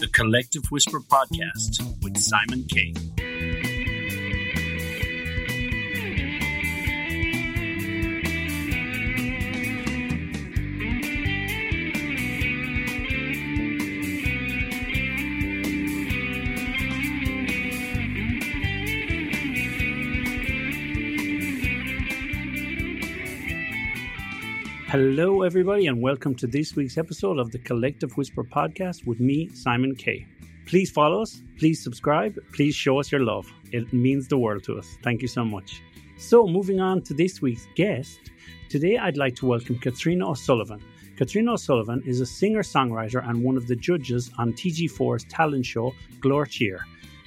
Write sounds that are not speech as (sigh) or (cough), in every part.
the Collective Whisper podcast with Simon Kay. Hello, everybody, and welcome to this week's episode of the Collective Whisper podcast with me, Simon Kay. Please follow us, please subscribe, please show us your love. It means the world to us. Thank you so much. So, moving on to this week's guest, today I'd like to welcome Katrina O'Sullivan. Katrina O'Sullivan is a singer songwriter and one of the judges on TG4's talent show, Tíre.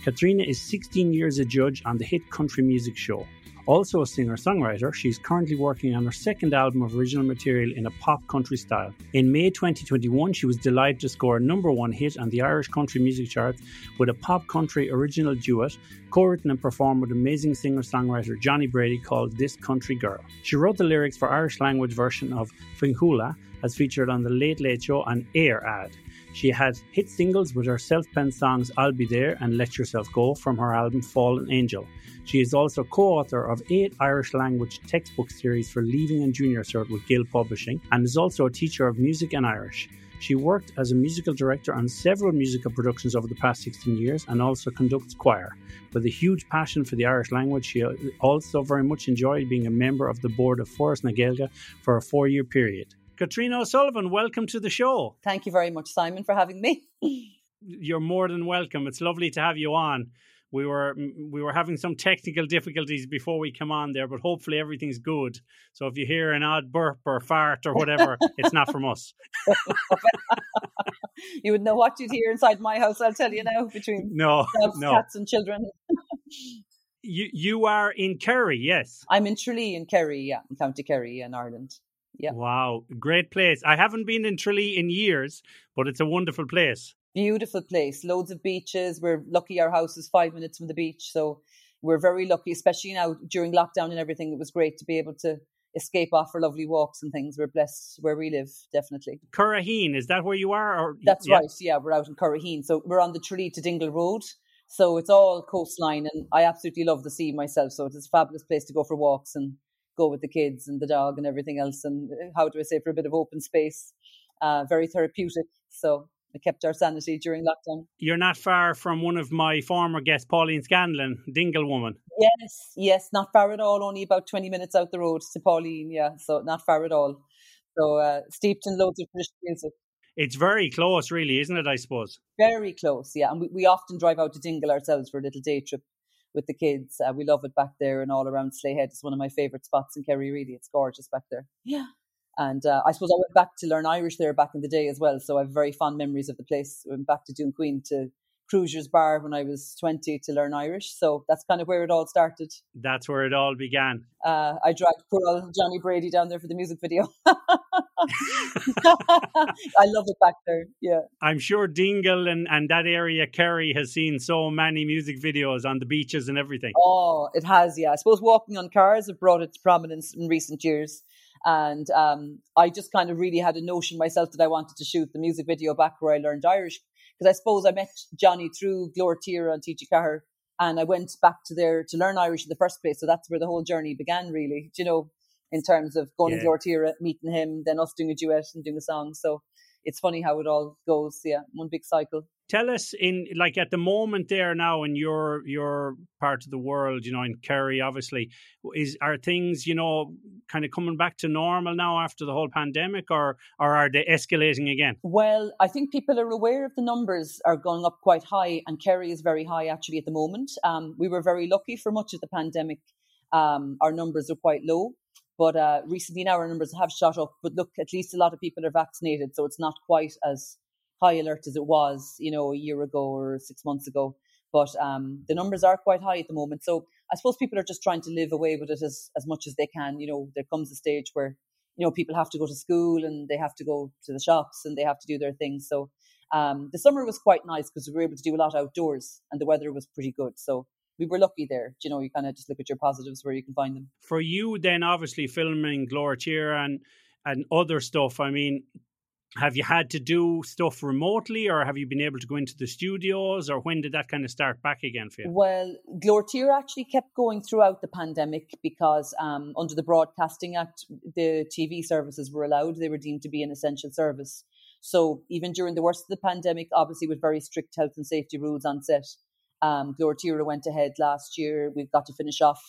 Katrina is 16 years a judge on the hit country music show. Also a singer songwriter, she's currently working on her second album of original material in a pop country style. In May 2021, she was delighted to score a number one hit on the Irish country music charts with a pop country original duet, co written and performed with amazing singer songwriter Johnny Brady called This Country Girl. She wrote the lyrics for Irish language version of Finghuala, as featured on The Late Late Show and Air ad. She had hit singles with her self penned songs I'll Be There and Let Yourself Go from her album Fallen Angel. She is also co author of eight Irish language textbook series for Leaving and Junior Cert with Gill Publishing and is also a teacher of music and Irish. She worked as a musical director on several musical productions over the past 16 years and also conducts choir. With a huge passion for the Irish language, she also very much enjoyed being a member of the board of Foras na Gaeilge for a four year period. Katrina O'Sullivan, welcome to the show. Thank you very much, Simon, for having me. (laughs) You're more than welcome. It's lovely to have you on. We were we were having some technical difficulties before we come on there, but hopefully everything's good. So if you hear an odd burp or fart or whatever, (laughs) it's not from us. (laughs) you would know what you'd hear inside my house. I'll tell you now. Between no, dogs, no. cats, and children. you you are in Kerry, yes. I'm in Tralee in Kerry, yeah, in County Kerry in Ireland. Yeah. Wow, great place. I haven't been in Tralee in years, but it's a wonderful place. Beautiful place. Loads of beaches. We're lucky our house is five minutes from the beach. So we're very lucky, especially now during lockdown and everything. It was great to be able to escape off for lovely walks and things. We're blessed where we live, definitely. Curraheen, is that where you are? Or, That's yeah. right, yeah, we're out in Curraheen. So we're on the Tralee to Dingle Road. So it's all coastline and I absolutely love the sea myself. So it's a fabulous place to go for walks and go with the kids and the dog and everything else. And uh, how do I say, for a bit of open space, uh, very therapeutic. So it kept our sanity during lockdown. You're not far from one of my former guests, Pauline Scanlon, Dingle woman. Yes, yes, not far at all. Only about 20 minutes out the road to Pauline. Yeah, so not far at all. So uh, steeped in loads of traditional music. It's very close, really, isn't it? I suppose. Very close, yeah. And we, we often drive out to Dingle ourselves for a little day trip with the kids. Uh, we love it back there and all around Slea Head. It's one of my favourite spots in Kerry, really. It's gorgeous back there. Yeah. And uh, I suppose I went back to learn Irish there back in the day as well. So I have very fond memories of the place. Went back to Dún Chaoin to Krugers Bar when I was 20 to learn Irish. So that's kind of where it all started. That's where it all began. Uh, I dragged poor old Johnny Brady down there for the music video. (laughs) (laughs) I love it back there. Yeah. I'm sure Dingle and, and that area, Kerry, has seen so many music videos on the beaches and everything. Oh, it has, yeah. I suppose Walking on Cars have brought it to prominence in recent years. And um, I just kind of really had a notion myself that I wanted to shoot the music video back where I learned Irish. Because I suppose I met Johnny through Glór Tíre on TG Ceathair, and I went back to there to learn Irish in the first place. So that's where the whole journey began, really. Do you know, in terms of going yeah. to Glór Tíre, meeting him, then us doing a duet and doing a song. So it's funny how it all goes. Yeah, one big cycle. Tell us in like at the moment there now in your your part of the world, you know, in Kerry, obviously, is are things you know kind of coming back to normal now after the whole pandemic, or or are they escalating again? Well, I think people are aware of the numbers are going up quite high, and Kerry is very high actually at the moment. Um, we were very lucky for much of the pandemic. Um, our numbers are quite low. But uh, recently now our numbers have shot up. But look, at least a lot of people are vaccinated, so it's not quite as high alert as it was, you know, a year ago or six months ago. But um, the numbers are quite high at the moment. So I suppose people are just trying to live away with it as, as much as they can. You know, there comes a stage where, you know, people have to go to school and they have to go to the shops and they have to do their things. So um, the summer was quite nice because we were able to do a lot outdoors and the weather was pretty good. So we were lucky there. You know, you kind of just look at your positives where you can find them. For you, then, obviously filming Tíre and and other stuff. I mean, have you had to do stuff remotely or have you been able to go into the studios or when did that kind of start back again for you? Well, Glór Tíre actually kept going throughout the pandemic because um, under the Broadcasting Act, the TV services were allowed. They were deemed to be an essential service. So even during the worst of the pandemic, obviously with very strict health and safety rules on set, um, Glór went ahead last year. We've got to finish off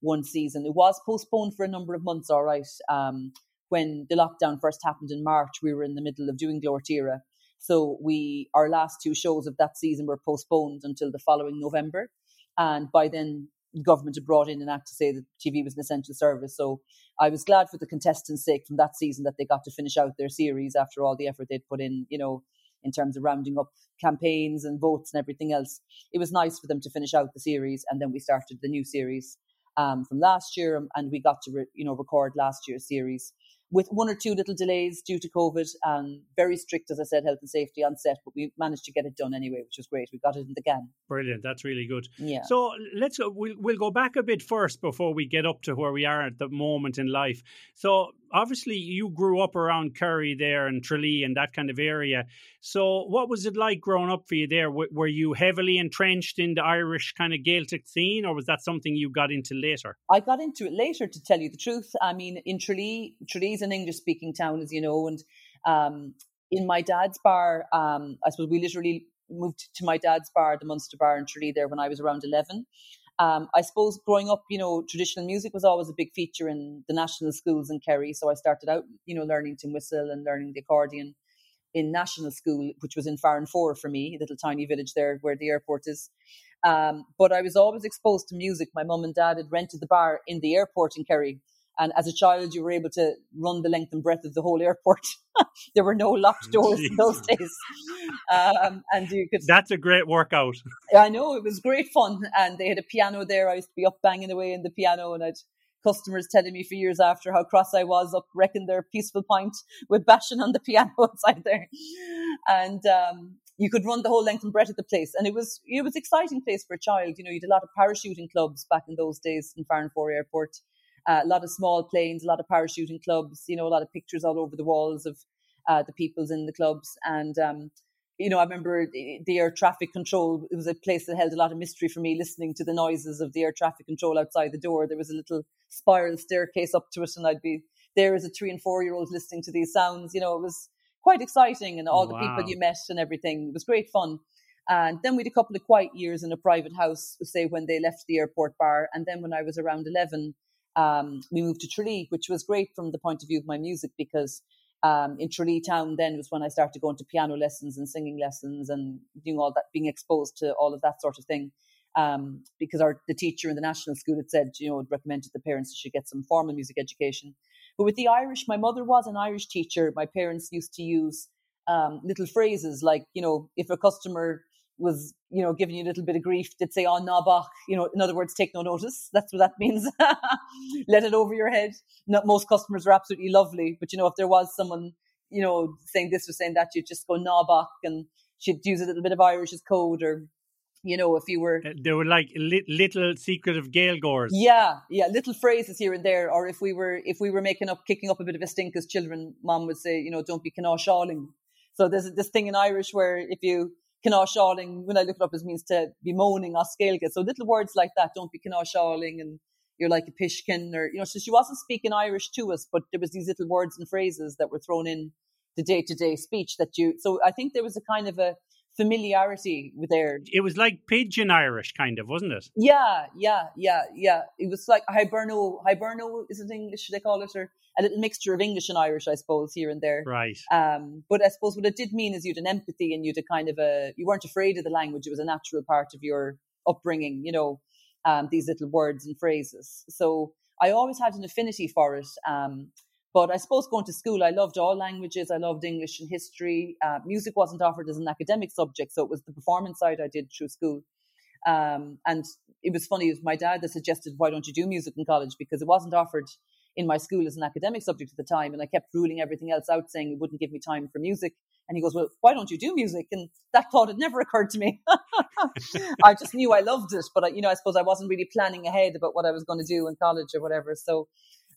one season. It was postponed for a number of months, all right. Um, when the lockdown first happened in March, we were in the middle of doing Glór Tíre. So we our last two shows of that season were postponed until the following November. And by then the government had brought in an act to say that TV was an essential service. So I was glad for the contestants' sake from that season that they got to finish out their series after all the effort they'd put in, you know, in terms of rounding up campaigns and votes and everything else. It was nice for them to finish out the series, and then we started the new series um, from last year, and we got to re- you know record last year's series with one or two little delays due to COVID. Um, very strict, as I said, health and safety on set, but we managed to get it done anyway, which was great. We got it in the can. Brilliant. That's really good. Yeah. So let's we'll we'll go back a bit first before we get up to where we are at the moment in life. So obviously you grew up around Kerry there and Tralee and that kind of area. So what was it like growing up for you there? W- were you heavily entrenched in the Irish kind of Gaelic scene, or was that something you got into later? I got into it later, to tell you the truth. I mean, in Tralee, Tralee's an English-speaking town, as you know, and um, in my dad's bar, um, I suppose we literally moved to my dad's bar, the Munster Bar in Tralee, there when I was around eleven. Um, I suppose growing up, you know, traditional music was always a big feature in the national schools in Kerry. So I started out, you know, learning to whistle and learning the accordion in national school, which was in Farranfore for me, a little tiny village there where the airport is. Um, but I was always exposed to music. My mum and dad had rented the bar in the airport in Kerry. And as a child, you were able to run the length and breadth of the whole airport. (laughs) there were no locked (laughs) doors Jesus. in those days, um, and you could. That's a great workout. I know it was great fun, and they had a piano there. I used to be up banging away in the piano, and I'd customers telling me for years after how cross I was up wrecking their peaceful pint with bashing on the piano (laughs) outside there, and um, you could run the whole length and breadth of the place, and it was it was exciting place for a child. You know, you had a lot of parachuting clubs back in those days in Farranfore Airport uh, a lot of small planes, a lot of parachuting clubs, you know, a lot of pictures all over the walls of uh, the peoples in the clubs. And, um, you know, I remember the air traffic control, it was a place that held a lot of mystery for me, listening to the noises of the air traffic control outside the door. There was a little spiral staircase up to it, and I'd be there as a three and four year old listening to these sounds. You know, it was quite exciting, and all wow. the people you met and everything. It was great fun. And then we had a couple of quiet years in a private house, say when they left the airport bar. And then when I was around 11, um, we moved to Tralee, which was great from the point of view of my music because um, in Tralee town then was when I started going to piano lessons and singing lessons and doing all that, being exposed to all of that sort of thing. Um, because our the teacher in the national school had said, you know, recommended the parents should get some formal music education. But with the Irish, my mother was an Irish teacher. My parents used to use um, little phrases like, you know, if a customer was, you know, giving you a little bit of grief, they'd say, oh, nabach, you know, in other words, take no notice. That's what that (laughs) means. Let it over your head. Not most customers are absolutely lovely, but you know, if there was someone, you know, saying this or saying that, you'd just go nabach and she'd use a little bit of Irish as code or you know, if you were. Uh, there were like li- little secretive Gaeilgeoirs. Yeah, yeah, little phrases here and there. Or if we were if we were making up, kicking up a bit of a stink as children, mom would say, you know, don't be canal shawling. So there's this thing in Irish where if you Kinashawling, when I look it up, it means to be moaning or scalga. So little words like that, don't be Kinashawling and you're like a pishkin or, you know, so she wasn't speaking Irish to us, but there was these little words and phrases that were thrown in the day to day speech that you, so I think there was a kind of a, familiarity with their. It was like pidgin Irish, kind of, wasn't it? Yeah, yeah, yeah, yeah. It was like Hiberno. Hiberno is it English? They call it, or a little mixture of English and Irish, I suppose, here and there. Right. Um, but I suppose what it did mean is you'd an empathy and you'd a kind of a you weren't afraid of the language. It was a natural part of your upbringing. You know, um, these little words and phrases. So I always had an affinity for it. Um, but I suppose going to school, I loved all languages. I loved English and history. Uh, music wasn't offered as an academic subject, so it was the performance side I did through school. Um, and it was funny, it was my dad that suggested, why don't you do music in college? Because it wasn't offered in my school as an academic subject at the time. And I kept ruling everything else out, saying it wouldn't give me time for music. And he goes, Well, why don't you do music? And that thought had never (laughs) occurred to me. (laughs) I just knew I loved it, but I, you know, I suppose I wasn't really planning ahead about what I was going to do in college or whatever. So,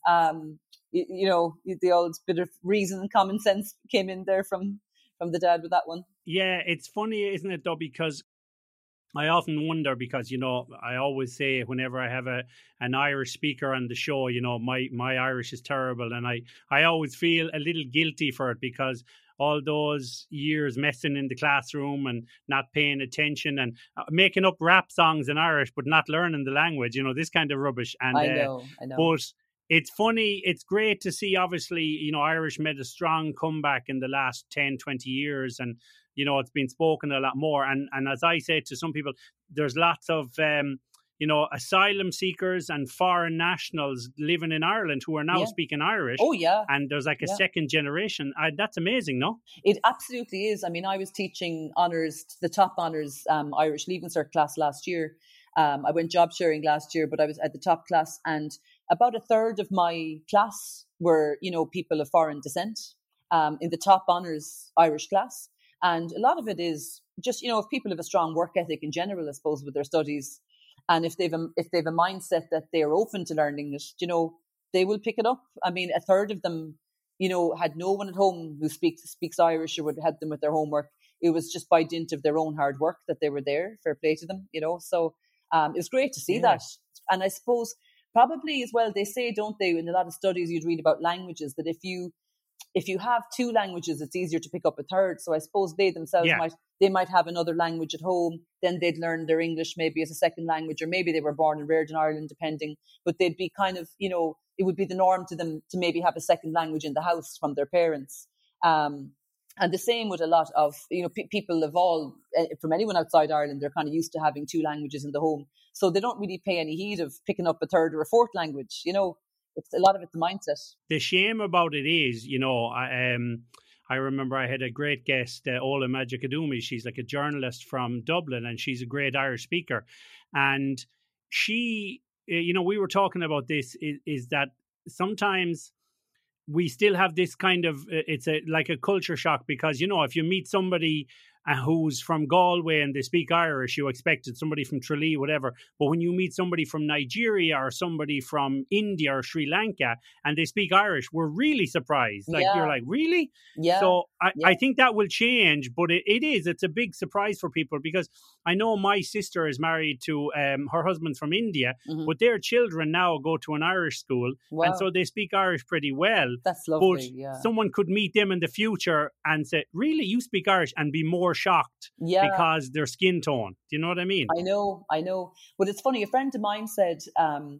um, you, you know, the old bit of reason and common sense came in there from from the dad with that one. Yeah, it's funny, isn't it, though, because I often wonder because you know I always say whenever I have a an Irish speaker on the show, you know my my Irish is terrible, and I I always feel a little guilty for it because all those years messing in the classroom and not paying attention and uh, making up rap songs in Irish but not learning the language, you know this kind of rubbish. And I know, uh, I know. But it's funny it's great to see obviously you know irish made a strong comeback in the last 10 20 years and you know it's been spoken a lot more and and as i said to some people there's lots of um you know asylum seekers and foreign nationals living in ireland who are now Yeah. speaking irish Oh yeah, and there's like a Yeah. second generation I, that's amazing no It absolutely is. I mean, I was teaching honors, the top honors um, Irish Leaving Cert class last year. Um, I went job sharing last year, but I was at the top class, and about a third of my class were, you know, people of foreign descent um, in the top honors Irish class. And a lot of it is just, you know, if people have a strong work ethic in general, I suppose, with their studies, and if they've a, if they've a mindset that they're open to learning it, you know, they will pick it up. I mean, a third of them you know, had no one at home who speaks speaks Irish or would help them with their homework. It was just by dint of their own hard work that they were there. Fair play to them, you know. So um, it was great to see Yeah. that. And I suppose probably as well, they say, don't they, in a lot of studies you'd read about languages that if you if you have two languages, it's easier to pick up a third. So I suppose they themselves Yeah. might they might have another language at home. Then they'd learn their English maybe as a second language, or maybe they were born and reared in Ireland, depending. But they'd be kind of you know it would be the norm to them to maybe have a second language in the house from their parents. Um, and the same with a lot of you know pe- people of all eh, from anyone outside Ireland, they're kind of used to having two languages in the home, so they don't really pay any heed of picking up a third or a fourth language. You know, it's a lot of it's mindset. the shame about it is, you know, I um I remember I had a great guest, uh, Ola Majekodunmi. She's like a journalist from Dublin, and she's a great Irish speaker. And she, uh, you know, we were talking about this is, is that sometimes we still have this kind of uh, it's a like a culture shock because you know if you meet somebody uh, who's from Galway and they speak Irish, you expected somebody from Tralee, whatever. But when you meet somebody from Nigeria or somebody from India or Sri Lanka and they speak Irish, we're really surprised. Like Yeah. you're like, really? Yeah, So I, yeah. I think that will change, but it, it is. It's a big surprise for people because I know my sister is married to um, her husband's from India, Mhm. but their children now go to an Irish school, wow, and so they speak Irish pretty well. that's But lovely. yeah, someone could meet them in the future and say, "Really, you speak Irish?" and be more shocked yeah. because their skin tone. Do you know what I mean? I know, I know. But it's funny, a friend of mine said, um,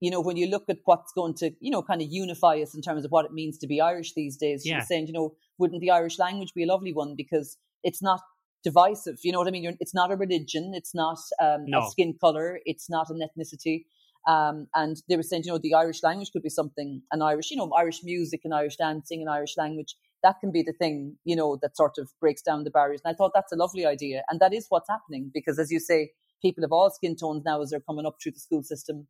you know, when you look at what's going to, you know, kind of unify us in terms of what it means to be Irish these days, she Yeah. was saying, you know, wouldn't the Irish language be a lovely one because it's not divisive? You know what I mean? You're, it's not a religion, it's not um, No. a skin color, it's not an ethnicity. Um, and they were saying, you know, the Irish language could be something, an Irish, you know, Irish music and Irish dancing and Irish language. That can be the thing, you know, that sort of breaks down the barriers. And I thought that's a lovely idea. And that is what's happening because, as you say, people of all skin tones now, as they're coming up through the school system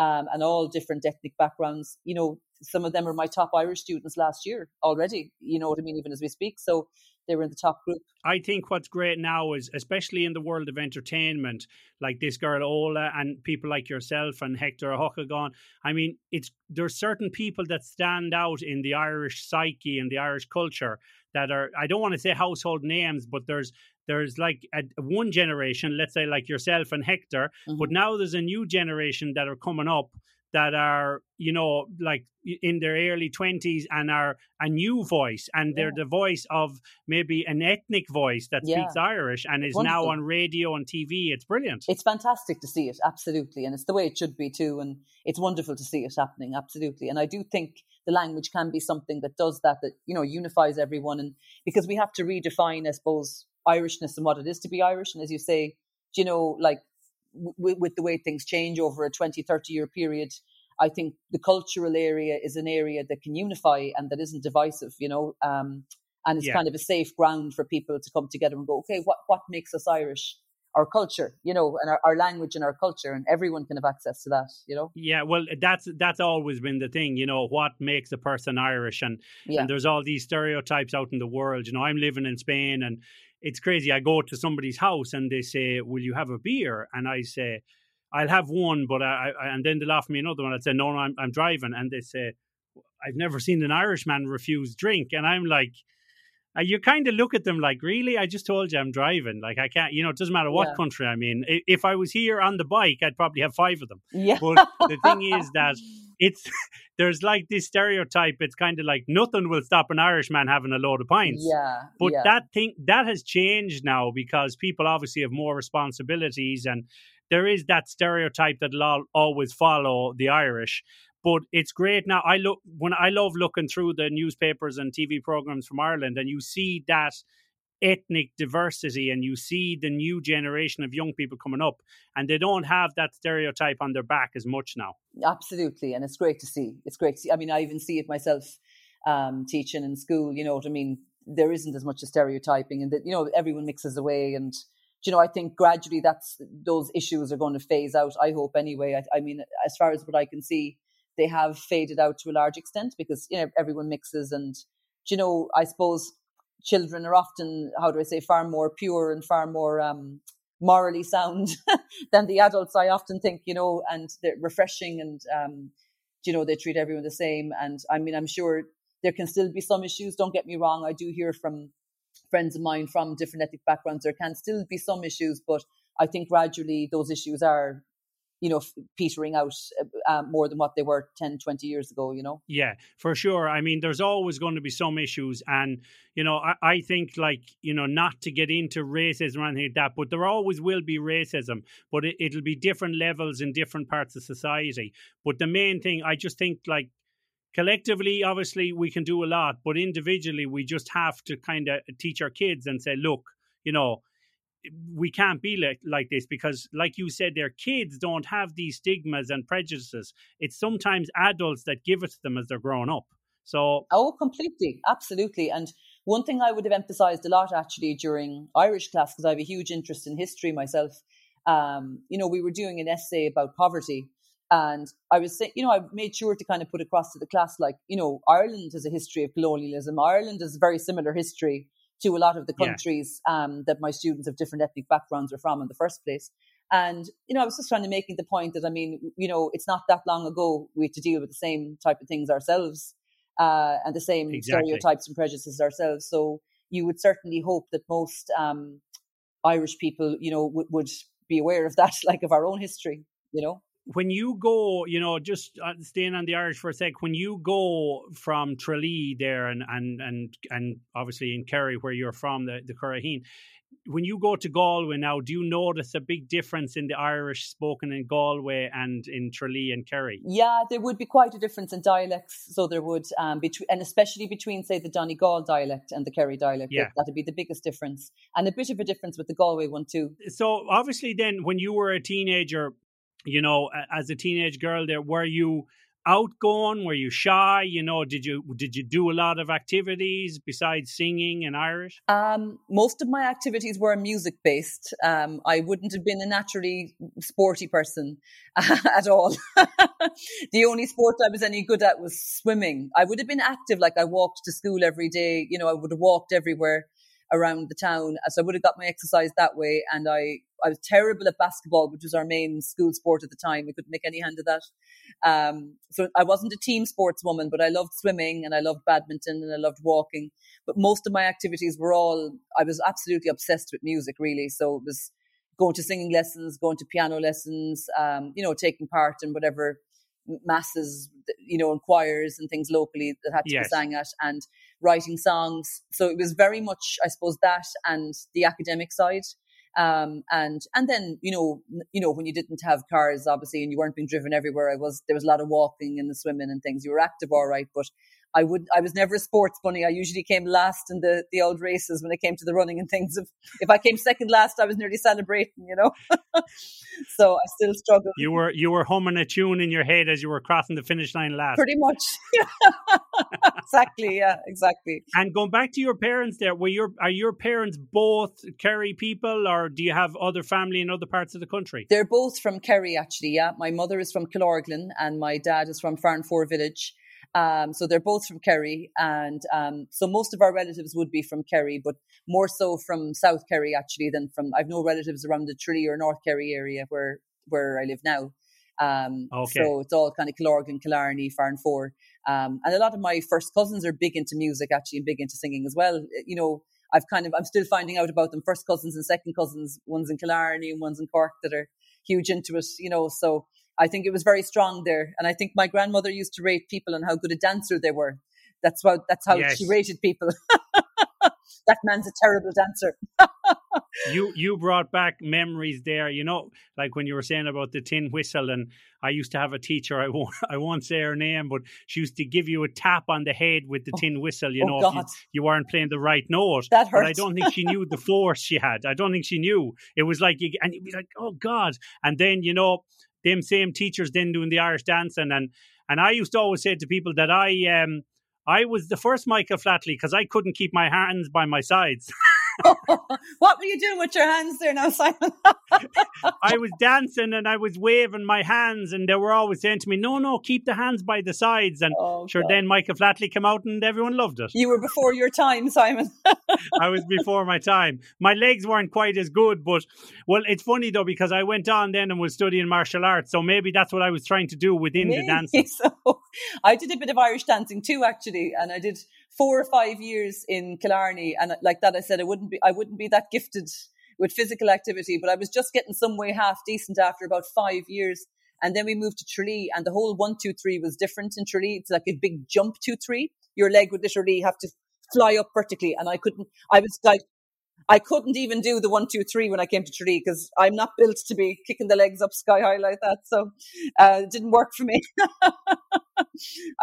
um, and all different ethnic backgrounds, you know, some of them are my top Irish students last year already, you know what I mean, even as we speak. So they were in the top group. I think what's great now is, especially in the world of entertainment, like this girl Ola and people like yourself and Hector Ó hEochagáin. I mean, it's there's certain people that stand out in the Irish psyche and the Irish culture that are I don't want to say household names, but there's there's like a, one generation, let's say like yourself and Hector, Mhm. but now there's a new generation that are coming up that are you know like in their early 20s and are a new voice and they're Yeah. the voice of maybe an ethnic voice that Yeah. speaks irish and is now on radio and tv it's brilliant It's fantastic to see it, absolutely. And it's the way it should be too. And it's wonderful to see it happening, absolutely. And I do think the language can be something that does that, that, you know, unifies everyone. And because we have to redefine, I suppose, Irishness and what it is to be Irish. And as you say, you know, like w- with the way things change over a 20, 30 year period, I think the cultural area is an area that can unify and that isn't divisive, you know, um, and it's Yeah. kind of a safe ground for people to come together and go, okay, what, what makes us Irish? Our culture, you know, and our, our language and our culture, and everyone can have access to that, you know. yeah well that's that's always been the thing you know what makes a person irish and Yeah, and there's all these stereotypes out in the world you know i'm living in spain and it's crazy i go to somebody's house and they say will you have a beer and i say i'll have one but i, I and then they'll offer me another one i'd say no, no I'm, I'm driving and they say I've never seen an Irishman refuse drink. And I'm like, uh, you kind of look at them like, really? I just told you I'm driving. Like, I can't, you know, it doesn't matter what yeah. country I'm in. If I was here on the bike, I'd probably have five of them. Yeah. But the thing is that (laughs) it's, (laughs) there's like this stereotype. It's kind of like nothing will stop an Irishman having a load of pints. Yeah. But yeah. that thing, that has changed now because people obviously have more responsibilities and there is that stereotype that'll always follow the Irish. But it's great now. I look when I love looking through the newspapers and TV programs from Ireland, and you see that ethnic diversity and you see the new generation of young people coming up and they don't have that stereotype on their back as much now. Absolutely and it's great to see. It's great to see i mean i even see it myself um, teaching in school you know what i mean? There isn't as much stereotyping and that you know everyone mixes away and you know i think gradually that's those issues are going to phase out i hope anyway. I, I mean as far as what i can see they have faded out to a large extent because you know everyone mixes and you know I suppose children are often how do I say far more pure and far more um, morally sound (laughs) than the adults I often think you know and they're refreshing and um, you know they treat everyone the same. And I mean I'm sure there can still be some issues don't get me wrong. I do hear from friends of mine from different ethnic backgrounds there can still be some issues but I think gradually those issues are you know, petering out uh, um, more than what they were 10, 20 years ago, you know? Yeah, for sure. I mean, there's always going to be some issues. And, you know, I, I think, like, you know, not to get into racism or anything like that, but there always will be racism, but it, it'll be different levels in different parts of society. But the main thing, I just think, like, collectively, obviously, we can do a lot, but individually, we just have to kind of teach our kids and say, look, you know, we can't be like, like this because like you said their kids don't have these stigmas and prejudices. It's sometimes adults that give it to them as they're growing up. So oh completely. Absolutely. And one thing i would have emphasized a lot actually during irish class because i have a huge interest in history myself um, you know we were doing an essay about poverty. And i was saying you know i made sure to kind of put across to the class like you know ireland has a history of colonialism. Ireland has a very similar history to a lot of the countries yeah. um, that my students of different ethnic backgrounds are from in the first place. And, you know, I was just trying to make the point that, I mean, you know, it's not that long ago we had to deal with the same type of things ourselves uh, and the same exactly. stereotypes and prejudices ourselves. So you would certainly hope that most um, Irish people, you know, w- would be aware of that, (laughs) like of our own history, you know? When you go, you know, just uh, staying on the Irish for a sec, when you go from Tralee there and and and and obviously in Kerry where you're from, the the Curraheen, when you go to Galway now, do you notice a big difference in the Irish spoken in Galway and in Tralee and Kerry? Yeah, there would be quite a difference in dialects. So there would, um, between, and especially between, say, the Donegal dialect and the Kerry dialect. Yeah. That would be the biggest difference. And a bit of a difference with the Galway one, too. So obviously, then, when you were a teenager, you know, as a teenage girl there, were you outgoing? Were you shy? You know, did you did you do a lot of activities besides singing in Irish? Um, most of my activities were music based. Um, I wouldn't have been a naturally sporty person (laughs) at all. (laughs) the only sport I was any good at was swimming. I would have been active, like I walked to school every day. You know, I would have walked everywhere around the town. So I would have got my exercise that way. And I, I was terrible at basketball, which was our main school sport at the time. We couldn't make any hand of that. Um, so I wasn't a team sports woman, but I loved swimming and I loved badminton and I loved walking. But most of my activities were all, I was absolutely obsessed with music, really. So it was going to singing lessons, going to piano lessons, um, you know, taking part in whatever masses, you know, and choirs and things locally that had to yes. be sang at, and writing songs. So it was very much, I suppose, that and the academic side. Um, and and then you know you know when you didn't have cars obviously and you weren't being driven everywhere I was there was a lot of walking and the swimming and things you were active all right but I would I was never a sports bunny. I usually came last in the the old races when it came to the running and things. If if I came second last, I was nearly celebrating, you know. (laughs) so I still struggle. You were you were humming a tune in your head as you were crossing the finish line last. Pretty much. (laughs) exactly. Yeah. Exactly. And going back to your parents, there, were your are your parents both Kerry people, or do you have other family in other parts of the country? They're both from Kerry, actually. Yeah, my mother is from Killorglin, and my dad is from Farranfore Village. Um, so they're both from Kerry, and um, so most of our relatives would be from Kerry, but more so from South Kerry actually than from. I've no relatives around the Tralee or North Kerry area where where I live now. Um, Okay. So it's all kind of Killorglin, Killarney, Farranfore. Um, and a lot of my first cousins are big into music, actually, and big into singing as well. You know, I've kind of, I'm still finding out about them. First cousins and second cousins, ones in Killarney and ones in Cork that are huge into it, you know. So I think it was very strong there. And I think my grandmother used to rate people on how good a dancer they were. That's how, that's how Yes. she rated people. (laughs) that man's a terrible dancer. (laughs) you you brought back memories there. You know, like when you were saying about the tin whistle, and I used to have a teacher. I won't (laughs) I won't say her name, but she used to give you a tap on the head with the oh, tin whistle. You oh, know, if you, you weren't playing the right note. That But I don't think she knew the force she had. I don't think she knew. It was like, you, and you'd be like, oh God. And then, you know, them same teachers then doing the Irish dancing. And, and I used to always say to people that I, um, I was the first Michael Flatley because I couldn't keep my hands by my sides. (laughs) (laughs) what were you doing with your hands there now, Simon? (laughs) I was dancing and I was waving my hands, and they were always saying to me, "No, no, keep the hands by the sides." And Oh, sure, God. then Michael Flatley came out, and everyone loved it. You were before your time, Simon. (laughs) I was before my time. My legs weren't quite as good, but well, it's funny though because I went on then and was studying martial arts, so maybe that's what I was trying to do within the Maybe dancing. So I did a bit of Irish dancing too, actually, and I did four or five years in Killarney. And like that, I said I wouldn't be I wouldn't be that gifted with physical activity, but I was just getting some way half decent after about five years. And then we moved to Tralee, and the whole one two three was different in Tralee. It's like a big jump two three. Your leg would literally have to fly up vertically, and I couldn't. I was like. I couldn't even do the one, two, three when I came to Tralee because I'm not built to be kicking the legs up sky high like that. So uh, it didn't work for me. (laughs)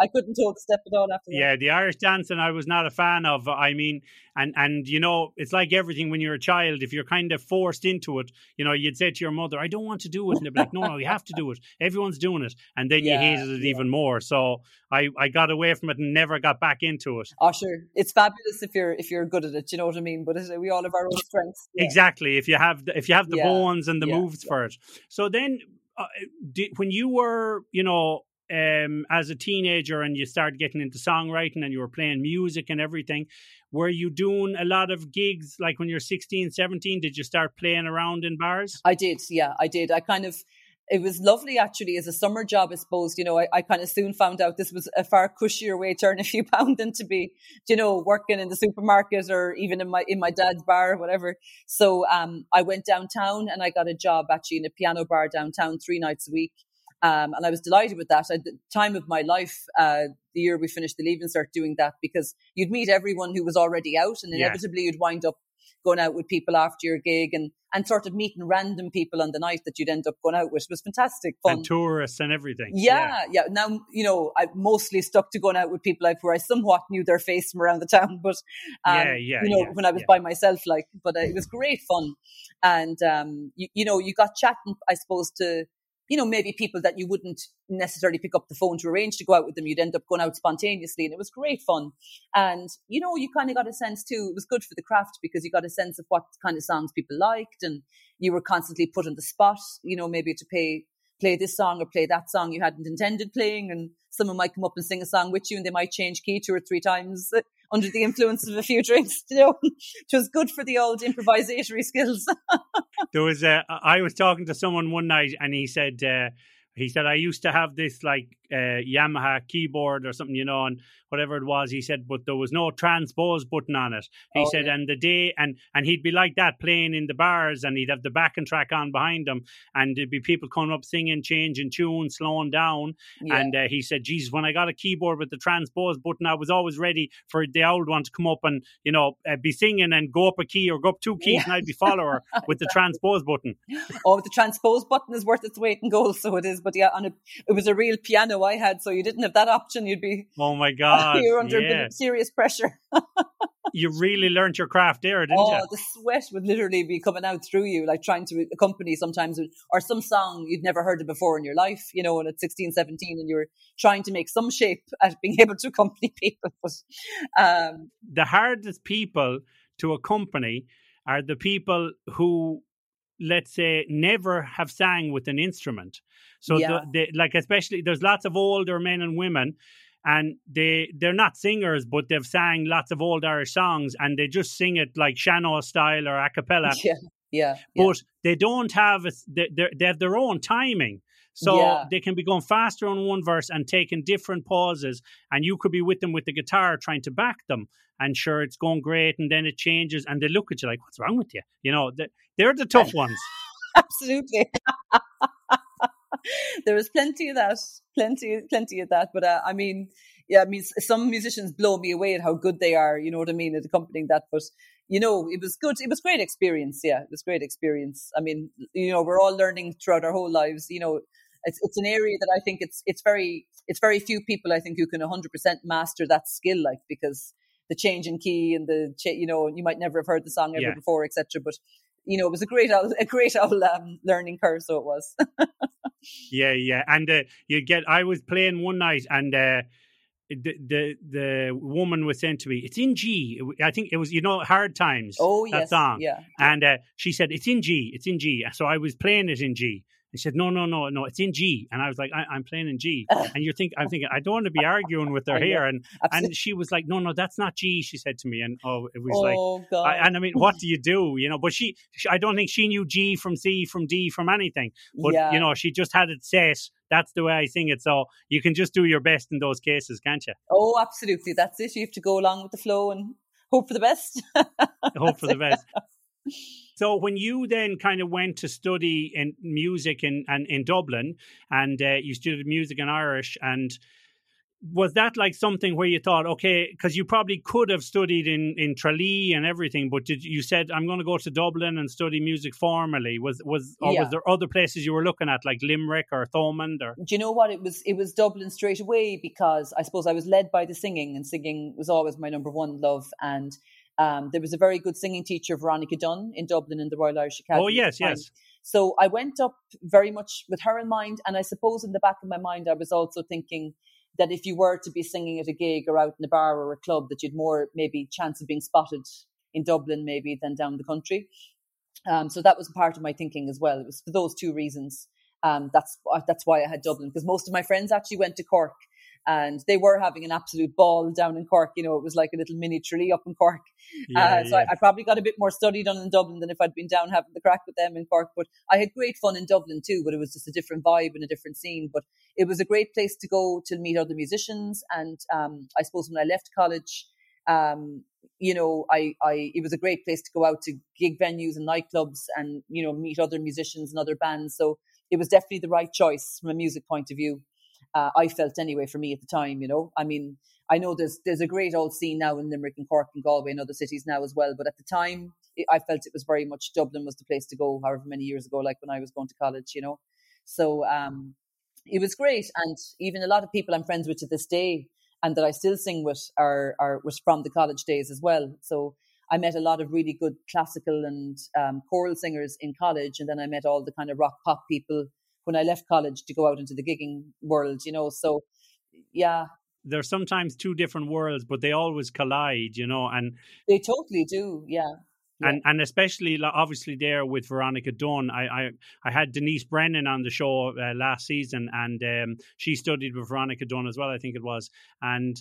I couldn't talk the step at all after that. Yeah, the Irish dancing I was not a fan of. I mean, and and you know, it's like everything when you're a child. If you're kind of forced into it, you know, you'd say to your mother, "I don't want to do it," and they'd be like, "No, no, you have to do it. Everyone's doing it," and then Yeah, you hated it yeah. even more. So I I got away from it and never got back into it. Oh, sure. It's fabulous if you're if you're good at it. You know what I mean? But we all have our own (laughs) strengths. Yeah. Exactly. If you have the, if you have the bones and the moves for it. So then, uh, did, when you were, you know, um, as a teenager and you started getting into songwriting and you were playing music and everything, were you doing a lot of gigs like when you're 16, 17? Did you start playing around in bars? I did. Yeah, I did. I kind of. It was lovely actually as a summer job, I suppose. You know, I, I kind of soon found out this was a far cushier way to earn a few (laughs) pound than to be, you know, working in the supermarket or even in my in my dad's bar or whatever. So um, I went downtown and I got a job actually in a piano bar downtown three nights a week. Um, and I was delighted with that. At the time of my life, uh, the year we finished the Leaving Cert doing that because you'd meet everyone who was already out and Yeah. inevitably you'd wind up going out with people after your gig and, and sort of meeting random people on the night that you'd end up going out with. It was fantastic fun. And tourists and everything. Yeah, yeah. Now, you know, I mostly stuck to going out with people like where I somewhat knew their face from around the town, (laughs) but um, Yeah, yeah, you know, yeah, when I was yeah. by myself, like, but uh, it was great fun, and um, you, you know, you got chatting, I suppose, to you know maybe people that you wouldn't necessarily pick up the phone to arrange to go out with them. You'd end up going out spontaneously, and it was great fun. And you know, you kind of got a sense too. It was good for the craft because you got a sense of what kind of songs people liked, and you were constantly put on the spot. You know, maybe to pay play this song or play that song you hadn't intended playing, and someone might come up and sing a song with you, and they might change key two or three times uh, (laughs) under the influence of a few (laughs) drinks. You know, it was good for the old improvisatory skills. (laughs) there was a I was talking to someone one night and he said uh, he said I used to have this like uh, Yamaha keyboard or something you know and whatever it was he said but there was no transpose button on it he Oh, said yeah. and the day and and he'd be like that playing in the bars and he'd have the backing track on behind him and there'd be people coming up singing changing tune slowing down Yeah. and uh, he said Jesus when I got a keyboard with the transpose button I was always ready for the old one to come up and you know uh, be singing and go up a key or go up two (laughs) keys Yeah. and I'd be follower (laughs) with the transpose button oh, the transpose button is worth its weight in gold, so it is. But yeah, on a, it was a real piano I had, so you didn't have that option. You'd be Oh my (laughs) God! you're under a bit yeah. of serious pressure. you really learnt your craft there, didn't oh, you? the sweat would literally be coming out through you, like trying to accompany sometimes, or some song you'd never heard of before in your life, you know, and at 16, 17, and you were trying to make some shape (laughs) at being able to accompany people. But um, The hardest people to accompany are the people who, let's say, never have sang with an instrument. So, Yeah. the, they, like especially, there's lots of older men and women. And they they're not singers, but they've sang lots of old Irish songs, and they just sing it like Shano style or a cappella. (laughs) yeah, yeah, yeah. but they don't have a, they they're- they have their own timing. So Yeah. they can be going faster on one verse and taking different pauses, and you could be with them with the guitar trying to back them. And sure, it's going great, and then it changes, and they look at you like, "What's wrong with you?" You know, they- they're the tough (laughs) ones. Absolutely. (laughs) there is plenty of that, plenty, plenty of that. But uh, I mean, yeah, I mean, some musicians blow me away at how good they are. You know what I mean at accompanying that. But you know, it was good. It was great experience. Yeah, it was great experience. I mean, you know, we're all learning throughout our whole lives. You know, it's it's an area that I think it's it's very it's very few people I think who can 100% master that skill. Like because the change in key and the cha- you know you might never have heard the song ever Yeah. before, etc. But you know, it was a great old, a great old um, learning curve. So it was. (laughs) Yeah, yeah. And uh, you get, I was playing one night and uh, the, the the woman was saying to me, it's in G. I think it was, you know, Hard Times. Oh that yes, song. yeah. And uh, she said, it's in G, it's in G. So I was playing it in G. And she said, no, no, no, no, it's in G. And I was like, I, I'm playing in G. And you're thinking, I'm thinking, I don't want to be arguing with her here. And Absolutely. and she was like, no, no, that's not G, she said to me. And oh, it was like, oh God. I, and I mean, what do you do? You know, but she, she, I don't think she knew G from C from D from anything. But yeah. you know, she just had it set. That's the way I sing it. So you can just do your best in those cases, can't you? Oh, absolutely. That's it. You have to go along with the flow and hope for the best. Hope for the best. (laughs) So when you then kind of went to study in music in and in Dublin, and uh, you studied music in Irish, and was that like something where you thought, okay, because you probably could have studied in in Tralee and everything, but did you said I'm going to go to Dublin and study music formally? Was was or Yeah. was there other places you were looking at like Limerick or Thomond or? Do you know what? It was it was Dublin straight away because I suppose I was led by the singing, and singing was always my number one love. And um, there was a very good singing teacher, Veronica Dunne, in Dublin in the Royal Irish Academy. Oh yes, yes. So I went up very much with her in mind, and I suppose in the back of my mind, I was also thinking that if you were to be singing at a gig or out in a bar or a club, that you'd more maybe chance of being spotted in Dublin maybe than down the country. Um, so that was part of my thinking as well. It was for those two reasons. Um, that's that's why I had Dublin because most of my friends actually went to Cork, and they were having an absolute ball down in Cork. You know, it was like a little mini Tralee up in Cork. Yeah, uh, so yeah. I, I probably got a bit more study done in Dublin than if I'd been down having the crack with them in Cork. But I had great fun in Dublin too. But it was just a different vibe and a different scene. But it was a great place to go to meet other musicians. And um, I suppose when I left college, um, you know, I, I it was a great place to go out to gig venues and nightclubs and you know meet other musicians and other bands. So it was definitely the right choice from a music point of view. Uh, I felt anyway for me at the time. You know, I mean, I know there's there's a great old scene now in Limerick and Cork and Galway and other cities now as well. But at the time, it, I felt it was very much Dublin was the place to go. However many years ago, like when I was going to college, you know. So um, it was great, and even a lot of people I'm friends with to this day, and that I still sing with, are are was from the college days as well. So I met a lot of really good classical and um, choral singers in college, and then I met all the kind of rock pop people when I left college to go out into the gigging world. You know, so yeah, They're sometimes two different worlds, but they always collide, you know. And they totally do. Yeah. Yeah. and and especially like, obviously there with Veronica Dunne, I I, I had Denise Brennan on the show uh, last season, and um, she studied with Veronica Dunne as well. I think it was, and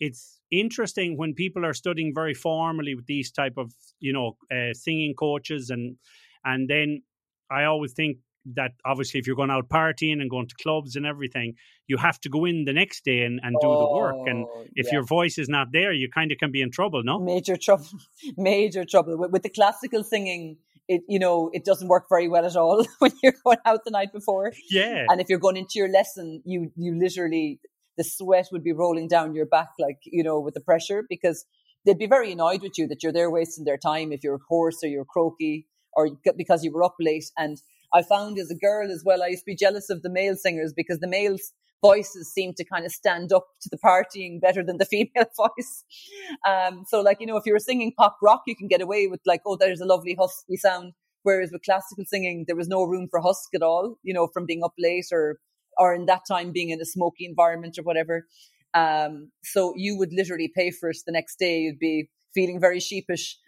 it's interesting when people are studying very formally with these type of you know uh, singing coaches, and and then I always think that obviously if you're going out partying and going to clubs and everything, you have to go in the next day and, and do the work. And Oh, if yeah. your voice is not there, you kind of can be in trouble, no? major trouble (laughs) major trouble with, with the classical singing it you know it doesn't work very well at all (laughs) when you're going out the night before Yeah. and if you're going into your lesson you you literally the sweat would be rolling down your back like you know with the pressure because they'd be very annoyed with you that you're there wasting their time if you're hoarse or you're croaky or because you were up late and i found as a girl as well i used to be jealous of the male singers because the males voices seem to kind of stand up to the partying better than the (laughs) female voice. Um so like you know if you were singing pop rock you can get away with like oh there's a lovely husky sound. Whereas with classical singing there was no room for husk at all you know from being up late or or in that time being in a smoky environment or whatever. Um so you would literally pay for it the next day. You'd be feeling very sheepish.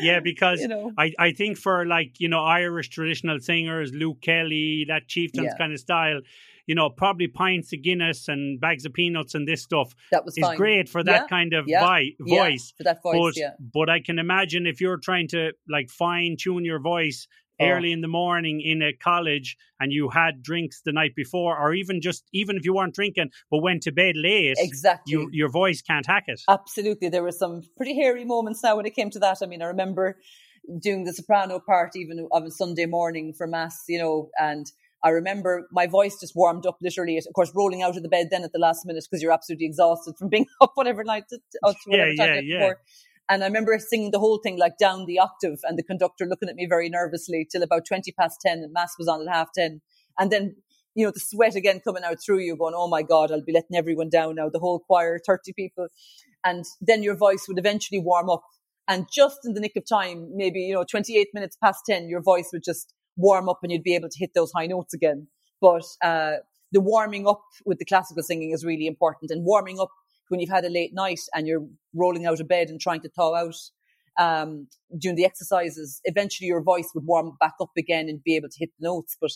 Yeah, (laughs) because you know? I, I think for like, you know, Irish traditional singers, Luke Kelly, that chieftain's Yeah. kind of style, you know, probably pints of Guinness and bags of peanuts and this stuff that was is fine. great for that Yeah, kind of yeah, vi- Yeah, voice. for that voice but yeah. but I can imagine if you're trying to like fine tune your voice oh. early in the morning in a college and you had drinks the night before, or even just even if you weren't drinking but went to bed late, exactly, you, your voice can't hack it. Absolutely, there were some pretty hairy moments now when it came to that. I mean, I remember doing the soprano part even of a Sunday morning for mass, you know, and I remember my voice just warmed up literally. Of course, rolling out of the bed then at the last minute because you're absolutely exhausted from being (laughs) up whatever night, to, to whatever yeah, yeah, yeah. Before. And I remember singing the whole thing like down the octave and the conductor looking at me very nervously till about 20 past 10 and mass was on at half 10. And then, you know, the sweat again coming out through you going, oh my God, I'll be letting everyone down now, the whole choir, 30 people. And then your voice would eventually warm up. And just in the nick of time, maybe, you know, 28 minutes past 10, your voice would just warm up and you'd be able to hit those high notes again. But uh, the warming up with the classical singing is really important. And warming up when you've had a late night and you're rolling out of bed and trying to thaw out um, doing the exercises, eventually your voice would warm back up again and be able to hit the notes. But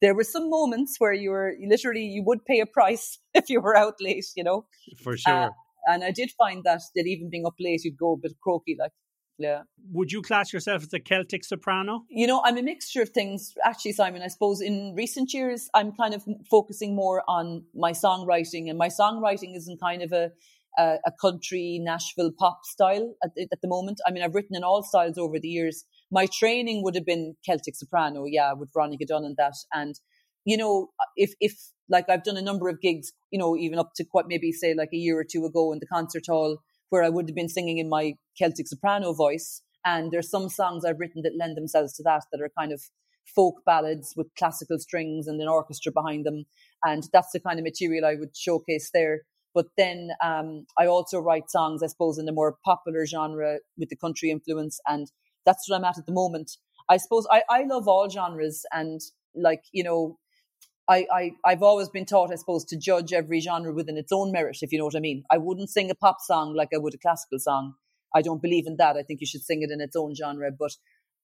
there were some moments where you were literally you would pay a price (laughs) if you were out late, you know. For sure. Uh, and I did find that that even being up late, you'd go a bit croaky, like. Yeah. Would you class yourself as a Celtic soprano? You know, I'm a mixture of things. Actually, Simon, I suppose in recent years, I'm kind of focusing more on my songwriting, and my songwriting is in kind of a a, a country Nashville pop style at, at the moment. I mean, I've written in all styles over the years. My training would have been Celtic soprano, yeah, with Veronica Dunne and that. And you know, if if like I've done a number of gigs, you know, even up to quite maybe say like a year or two ago in the concert hall where I would have been singing in my Celtic soprano voice. And there's some songs I've written that lend themselves to that, that are kind of folk ballads with classical strings and an orchestra behind them. And that's the kind of material I would showcase there. But then um, I also write songs, I suppose, in the more popular genre with the country influence. And that's what I'm at at the moment. I suppose I, I love all genres and like, you know, I, I, I've always been taught, I suppose, to judge every genre within its own merit, if you know what I mean. I wouldn't sing a pop song like I would a classical song. I don't believe in that. I think you should sing it in its own genre. But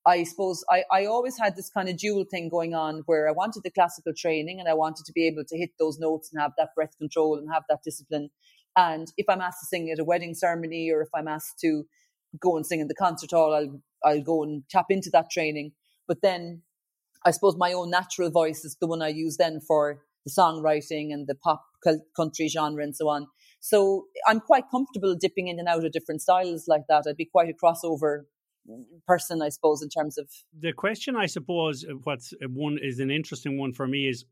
I suppose I, I always had this kind of dual thing going on where I wanted the classical training and I wanted to be able to hit those notes and have that breath control and have that discipline. And if I'm asked to sing at a wedding ceremony or if I'm asked to go and sing in the concert hall, I'll I'll go and tap into that training. But then I suppose my own natural voice is the one I use then for the songwriting and the pop country genre and so on. So I'm quite comfortable dipping in and out of different styles like that. I'd be quite a crossover person, I suppose, in terms of the question. I suppose what's one is an interesting one for me is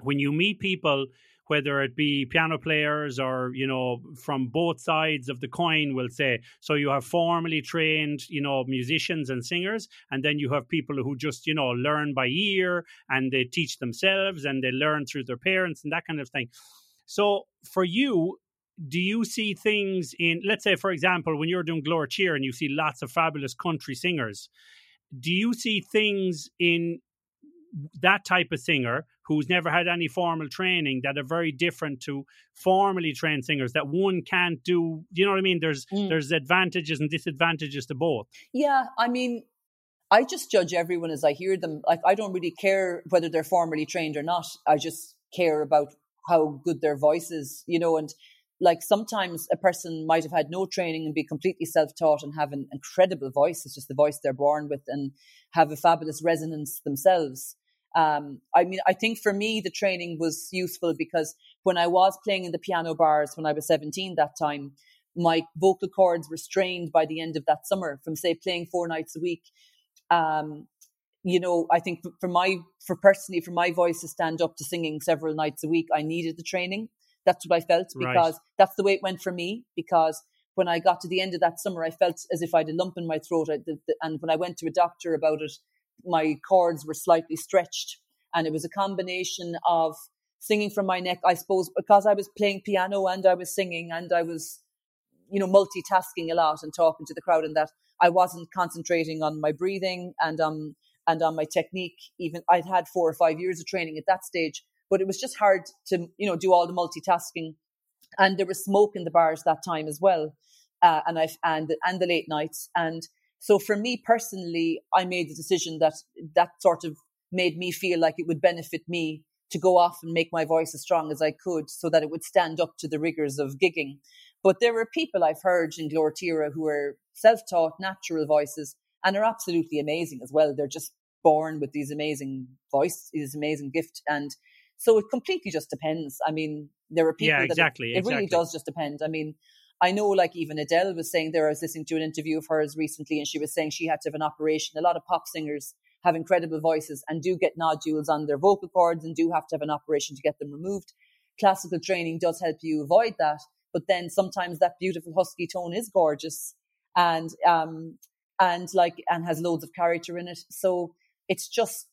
when you meet people whether it be piano players or you know from both sides of the coin we'll say. So you have formally trained you know musicians and singers and then you have people who just you know learn by ear and they teach themselves and they learn through their parents and that kind of thing. So for you do you see things in let's say for example when you're doing Glór Tíre and you see lots of fabulous country singers do you see things in that type of singer who's never had any formal training that are very different to formally trained singers that one can't do you know what i mean? There's mm. there's advantages and disadvantages to both. Yeah i mean i just judge everyone as i hear them. Like i don't really care whether they're formally trained or not. I just care about how good their voice is you know and like sometimes a person might have had no training and be completely self-taught and have an incredible voice it's just the voice they're born with and have a fabulous resonance themselves um, I mean, I think for me, the training was useful because when I was playing in the piano bars when I was 17 that time, my vocal cords were strained by the end of that summer from, say, playing four nights a week. Um, you know, I think for my, for personally, for my voice to stand up to singing several nights a week, I needed the training. That's what I felt because right. that's the way it went for me. Because when I got to the end of that summer, I felt as if I had a lump in my throat. I, the, the, and when I went to a doctor about it, my cords were slightly stretched. And it was a combination of singing from my neck, I suppose, because I was playing piano and I was singing and I was, you know, multitasking a lot and talking to the crowd and that I wasn't concentrating on my breathing and um and on my technique. Even I'd had four or five years of training at that stage, but it was just hard to, you know, do all the multitasking. And there was smoke in the bars that time as well. Uh, and I and and the late nights and so for me personally, I made the decision that that sort of made me feel like it would benefit me to go off and make my voice as strong as I could so that it would stand up to the rigors of gigging. But there are people I've heard in Glór Tíre who are self taught, natural voices and are absolutely amazing as well. They're just born with these amazing voice, this amazing gift, and so it completely just depends. I mean, there are people yeah, exactly, that it, it exactly. really does just depend. I mean, I know like even Adele was saying there, I was listening to an interview of hers recently and she was saying she had to have an operation. A lot of pop singers have incredible voices and do get nodules on their vocal cords and do have to have an operation to get them removed. Classical training does help you avoid that. But then sometimes that beautiful husky tone is gorgeous and um and like and has loads of character in it. So it's just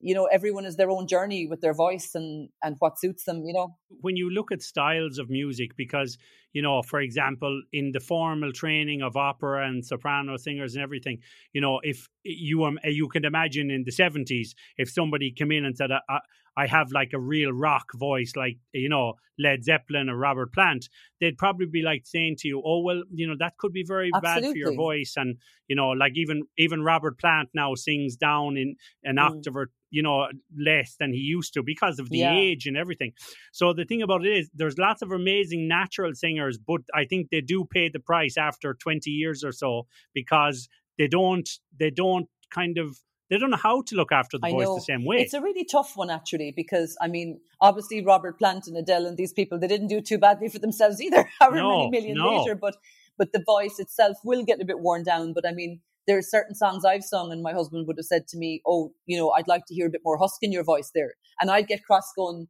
you know everyone has their own journey with their voice and and what suits them you know? When you look at styles of music because you know for example in the formal training of opera and soprano singers and everything you know if you um, you can imagine in the 70s if somebody came in and said I, I have like a real rock voice, like, you know, Led Zeppelin or Robert Plant, they'd probably be like saying to you, oh, well, you know, that could be very Absolutely. bad for your voice. And, you know, like even even Robert Plant now sings down in an mm. octave or, you know, less than he used to because of the yeah. age and everything. So the thing about it is there's lots of amazing natural singers, but I think they do pay the price after 20 years or so because they don't, they don't kind of they don't know how to look after the voice the same way. It's a really tough one actually, because I mean, obviously Robert Plant and Adele and these people they didn't do too badly for themselves either, (laughs) however no, many million no. later. But but the voice itself will get a bit worn down. But I mean, there are certain songs I've sung, and my husband would have said to me, "Oh, you know, I'd like to hear a bit more husk in your voice there," and I'd get cross going.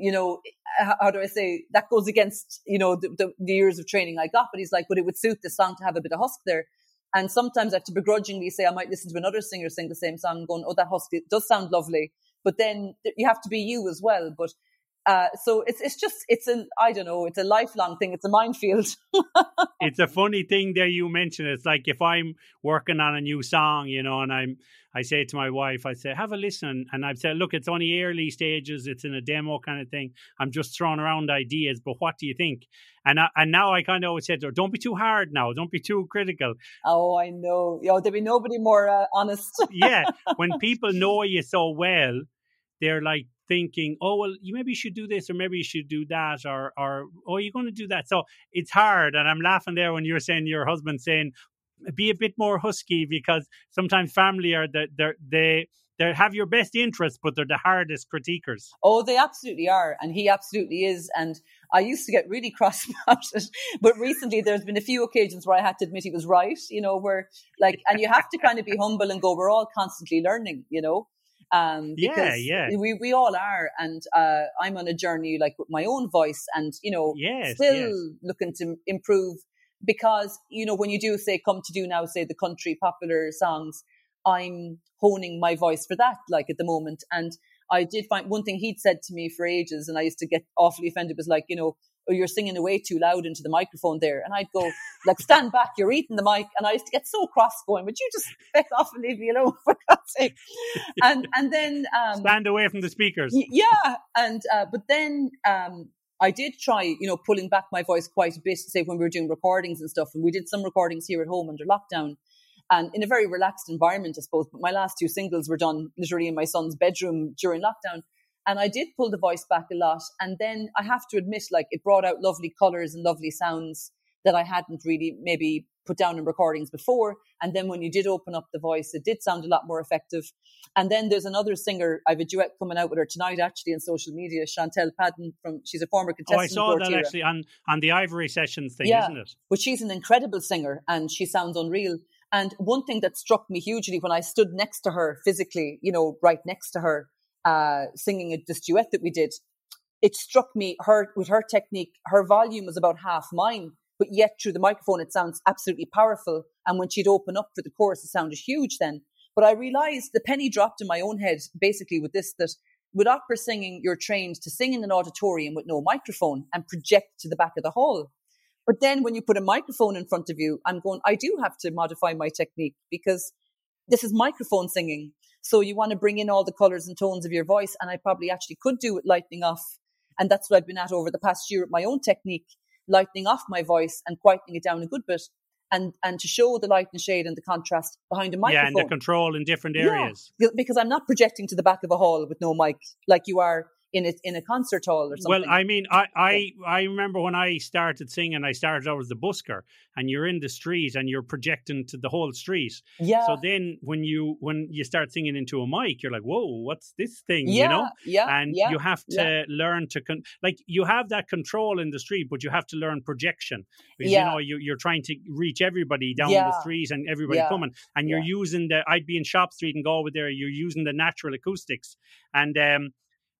You know, eh, how do I say that goes against you know the, the, the years of training I got? But he's like, but it would suit the song to have a bit of husk there. And sometimes I have to begrudgingly say I might listen to another singer sing the same song, going, "Oh, that husky does sound lovely," but then you have to be you as well. But uh, so it's it's just it's a I don't know it's a lifelong thing. It's a minefield. (laughs) it's a funny thing there you mentioned. It's like if I'm working on a new song, you know, and I'm I say to my wife, I say, have a listen, and I've said, look, it's only early stages. It's in a demo kind of thing. I'm just throwing around ideas, but what do you think? And I, and now I kind of always said her, don't be too hard now. Don't be too critical. Oh, I know. Yo, there'll be nobody more uh, honest. yeah, (laughs) when people know you so well, they're like thinking, oh well, you maybe should do this or maybe you should do that or or oh you're going to do that. So it's hard, and I'm laughing there when you're saying your husband saying be a bit more husky because sometimes family are the they they they have your best interests, but they're the hardest critiquers. Oh, they absolutely are, and he absolutely is. And I used to get really (laughs) cross about it, but recently there's been a few occasions where I had to admit he was right. You know, where like, and you have to kind of be humble and go, we're all constantly learning. You know, um, yeah, yeah. We we all are, and uh, I'm on a journey like with my own voice, and you know, yes, still yes. looking to improve because you know when you do say come to do now say the country popular songs, I'm honing my voice for that like at the moment, and I did find one thing he'd said to me for ages, and I used to get awfully offended was like you know or you're singing away too loud into the microphone there. And I'd go, (laughs) like, stand back, you're eating the mic. And I used to get so cross going, would you just (laughs) back off and leave me alone for God's sake? (laughs) And, and then, um, stand away from the speakers. Yeah. And, uh, but then, um, I did try, you know, pulling back my voice quite a bit, say when we were doing recordings and stuff. And we did some recordings here at home under lockdown and in a very relaxed environment, I suppose. But my last two singles were done literally in my son's bedroom during lockdown. And I did pull the voice back a lot. And then I have to admit, like, it brought out lovely colors and lovely sounds that I hadn't really maybe put down in recordings before. And then when you did open up the voice, it did sound a lot more effective. And then there's another singer, I have a duet coming out with her tonight actually on social media, Chantel Padden from she's a former contestant. Oh, I saw that actually on, on the Ivory Sessions thing, yeah, isn't it? But she's an incredible singer and she sounds unreal. And one thing that struck me hugely when I stood next to her physically, you know, right next to her, uh, singing a, this duet that we did, it struck me her with her technique, her volume was about half mine, but yet through the microphone it sounds absolutely powerful. And when she'd open up for the chorus, it sounded huge then. But I realized the penny dropped in my own head basically with this that with opera singing, you're trained to sing in an auditorium with no microphone and project to the back of the hall. But then when you put a microphone in front of you, I'm going, I do have to modify my technique because this is microphone singing. So you want to bring in all the colors and tones of your voice. And I probably actually could do it lightening off. And that's what I've been at over the past year with my own technique, lightening off my voice and quietening it down a good bit. And, and to show the light and shade and the contrast behind a microphone. Yeah, and the control in different areas. Yeah, because I'm not projecting to the back of a hall with no mic like you are in a in a concert hall or something. Well, I mean, I I, I remember when I started singing, I started out as the busker, and you're in the street and you're projecting to the whole street. Yeah. So then when you when you start singing into a mic, you're like, whoa, what's this thing? yeah, You know. yeah, And yeah, you have to yeah. learn to con- like you have that control in the street, but you have to learn projection because Yeah. you know you, you're trying to reach everybody down the street and everybody coming, and you're using the. I'd be in Shop Street and go over there. You're using the natural acoustics, and um,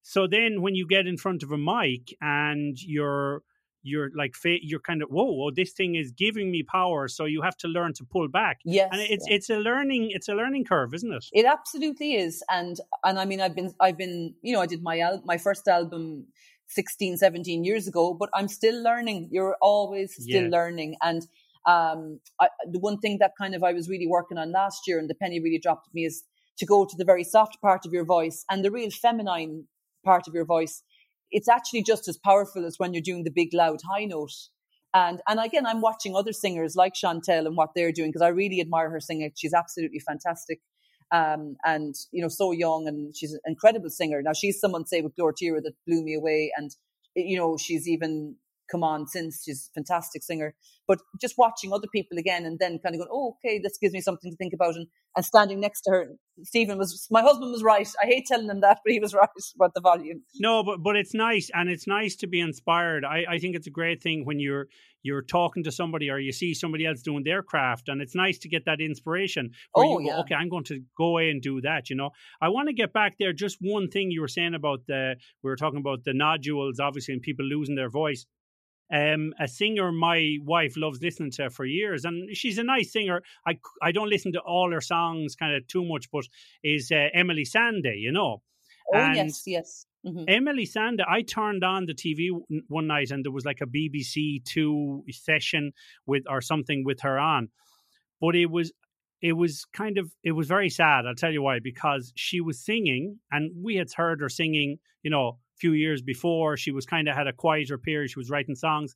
so then when you get in front of a mic and you're you're like you're kind of whoa, whoa, this thing is giving me power, so you have to learn to pull back, yes, and it's it's a learning it's a learning curve, isn't it? It absolutely is, and and I mean, I've been I've been you know I did my al- my first album 16, 17 years ago, but I'm still learning. You're always still Yeah. learning, and um, I, the one thing that kind of I was really working on last year, and the penny really dropped me is to go to the very soft part of your voice and the real feminine part of your voice. It's actually just as powerful as when you're doing the big loud high note. And and again, I'm watching other singers like Chantel and what they're doing because I really admire her singing. She's absolutely fantastic, um, and you know, so young, and she's an incredible singer. Now she's someone say with Glór Tíre that blew me away, and you know, she's even come on since. She's a fantastic singer. But just watching other people again, and then kind of going, oh, okay, this gives me something to think about, and and standing next to her, Stephen was my husband was right. I hate telling him that, but he was (laughs) right about the volume. No, but but it's nice, and it's nice to be inspired. I, I think it's a great thing when you're you're talking to somebody or you see somebody else doing their craft, and it's nice to get that inspiration. Where Oh, you go, yeah. okay, I'm going to go away and do that. You know, I want to get back there. Just one thing you were saying about the we were talking about the nodules, obviously, and people losing their voice. Um, a singer my wife loves listening to for years, and she's a nice singer. I, I don't listen to all her songs kind of too much, but is uh, Emeli Sandé, you know. Oh And- yes, yes. hmm Emeli Sandé, I turned on the TV one night and there was like a BBC Two session with or something with her on, but it was it was kind of it was very sad. I'll tell you why because she was singing and we had heard her singing, you know, few years before. She was kind of had a quieter period. She was writing songs,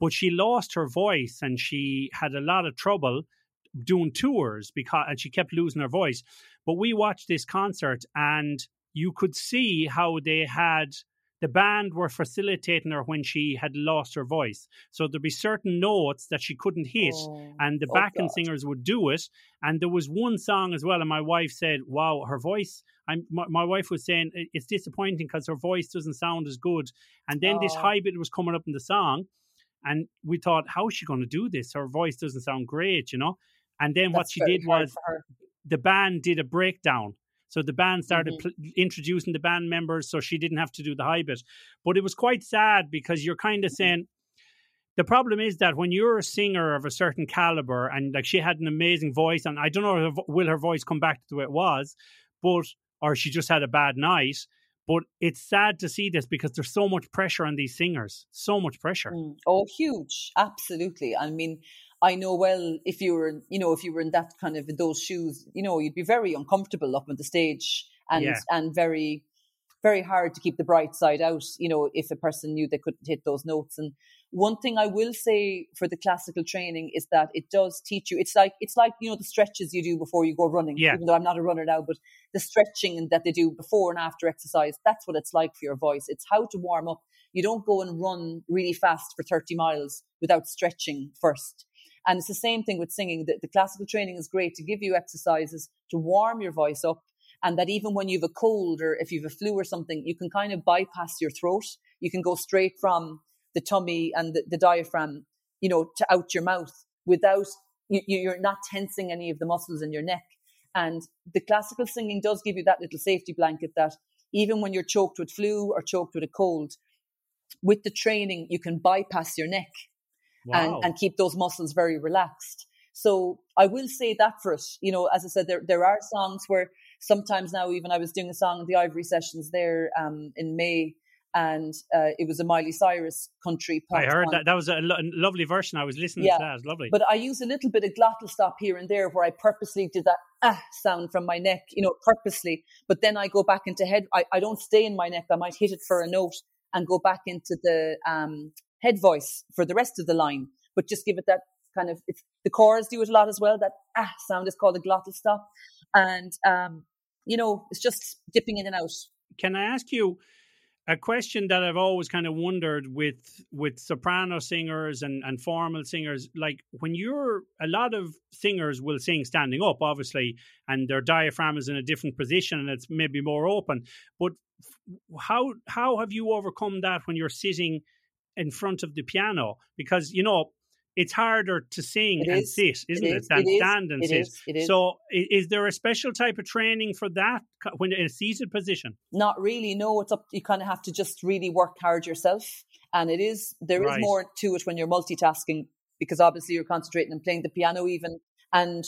but she lost her voice and she had a lot of trouble doing tours because and she kept losing her voice. But we watched this concert and you could see how they had the band were facilitating her when she had lost her voice. So there'd be certain notes that she couldn't hit, Oh, and the oh backing God. singers would do it. And there was one song as well, and my wife said, "Wow, her voice." I'm, my, my wife was saying it's disappointing because her voice doesn't sound as good. And then this Oh. high bit was coming up in the song, and we thought, "How is she going to do this? Her voice doesn't sound great," you know. And then what she did was the band did a breakdown. So the band started Mhm. pl- introducing the band members, so she didn't have to do the high bit. But it was quite sad because you're kind of Mhm. saying the problem is that when you're a singer of a certain caliber and like she had an amazing voice, and I don't know if will her voice come back to the way it was, but or she just had a bad night. But it's sad to see this because there's so much pressure on these singers, so much pressure. Mm. Oh, huge! Absolutely. I mean, I know well if you were, you know, if you were in that kind of in those shoes, you know, you'd be very uncomfortable up on the stage and Yeah. and very, very hard to keep the bright side out. You know, if a person knew they couldn't hit those notes. And one thing I will say for the classical training is that it does teach you. It's like it's like you know the stretches you do before you go running. Yeah. Even though I'm not a runner now, but the stretching that they do before and after exercise, that's what it's like for your voice. It's how to warm up. You don't go and run really fast for 30 miles without stretching first. And it's the same thing with singing. The, the classical training is great to give you exercises to warm your voice up. And that even when you have a cold or if you have a flu or something, you can kind of bypass your throat. You can go straight from the tummy and the, the diaphragm, you know, to out your mouth without, you, you're not tensing any of the muscles in your neck. And the classical singing does give you that little safety blanket that even when you're choked with flu or choked with a cold, with the training, you can bypass your neck Wow. and, and keep those muscles very relaxed. So I will say that for it. You know, as I said, there there are songs where sometimes now even I was doing a song at the Ivory Sessions there um, in May, and uh, it was a Miley Cyrus country pop I heard song. that. That was a lo- lovely version. I was listening Yeah. to that. It was lovely. But I use a little bit of glottal stop here and there where I purposely did that ah sound from my neck, you know, purposely. But then I go back into head. I, I don't stay in my neck. I might hit it for a note and go back into the um, head voice for the rest of the line. But just give it that kind of. It's the chorus do it a lot as well. That ah sound is called a glottal stop, and um, you know, it's just dipping in and out. Can I ask you? a question that I've always kind of wondered with with soprano singers and and formal singers, like when you're a lot of singers will sing standing up, obviously, and their diaphragm is in a different position and it's maybe more open. But how how have you overcome that when you're sitting in front of the piano? Because you know it's harder to sing It and is. sit, isn't It it, is. than It is. stand and It sit? is. Is. So, is there a special type of training for that when in a seated position? Not really. No, it's up. You kind of have to just really work hard yourself, and it is there is Right. more to it when you're multitasking because obviously you're concentrating and playing the piano even. And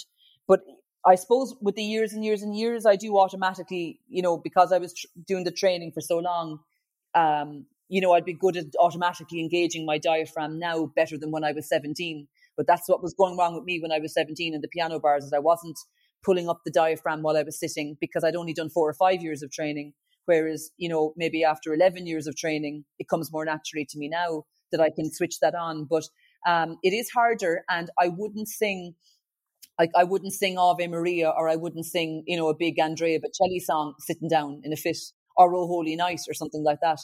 but I suppose with the years and years and years, I do automatically, you know, because I was tr- doing the training for so long. Um, you know, I'd be good at automatically engaging my diaphragm now better than when I was 17. But that's what was going wrong with me when I was 17 in the piano bars is I wasn't pulling up the diaphragm while I was sitting because I'd only done four or five years of training. Whereas, you know, maybe after 11 years of training, it comes more naturally to me now that I can switch that on. But um, it is harder, and I wouldn't sing. Like I wouldn't sing Ave Maria, or I wouldn't sing, you know, a big Andrea Bocelli song sitting down in a fit, or Oh Holy Night, or something like that.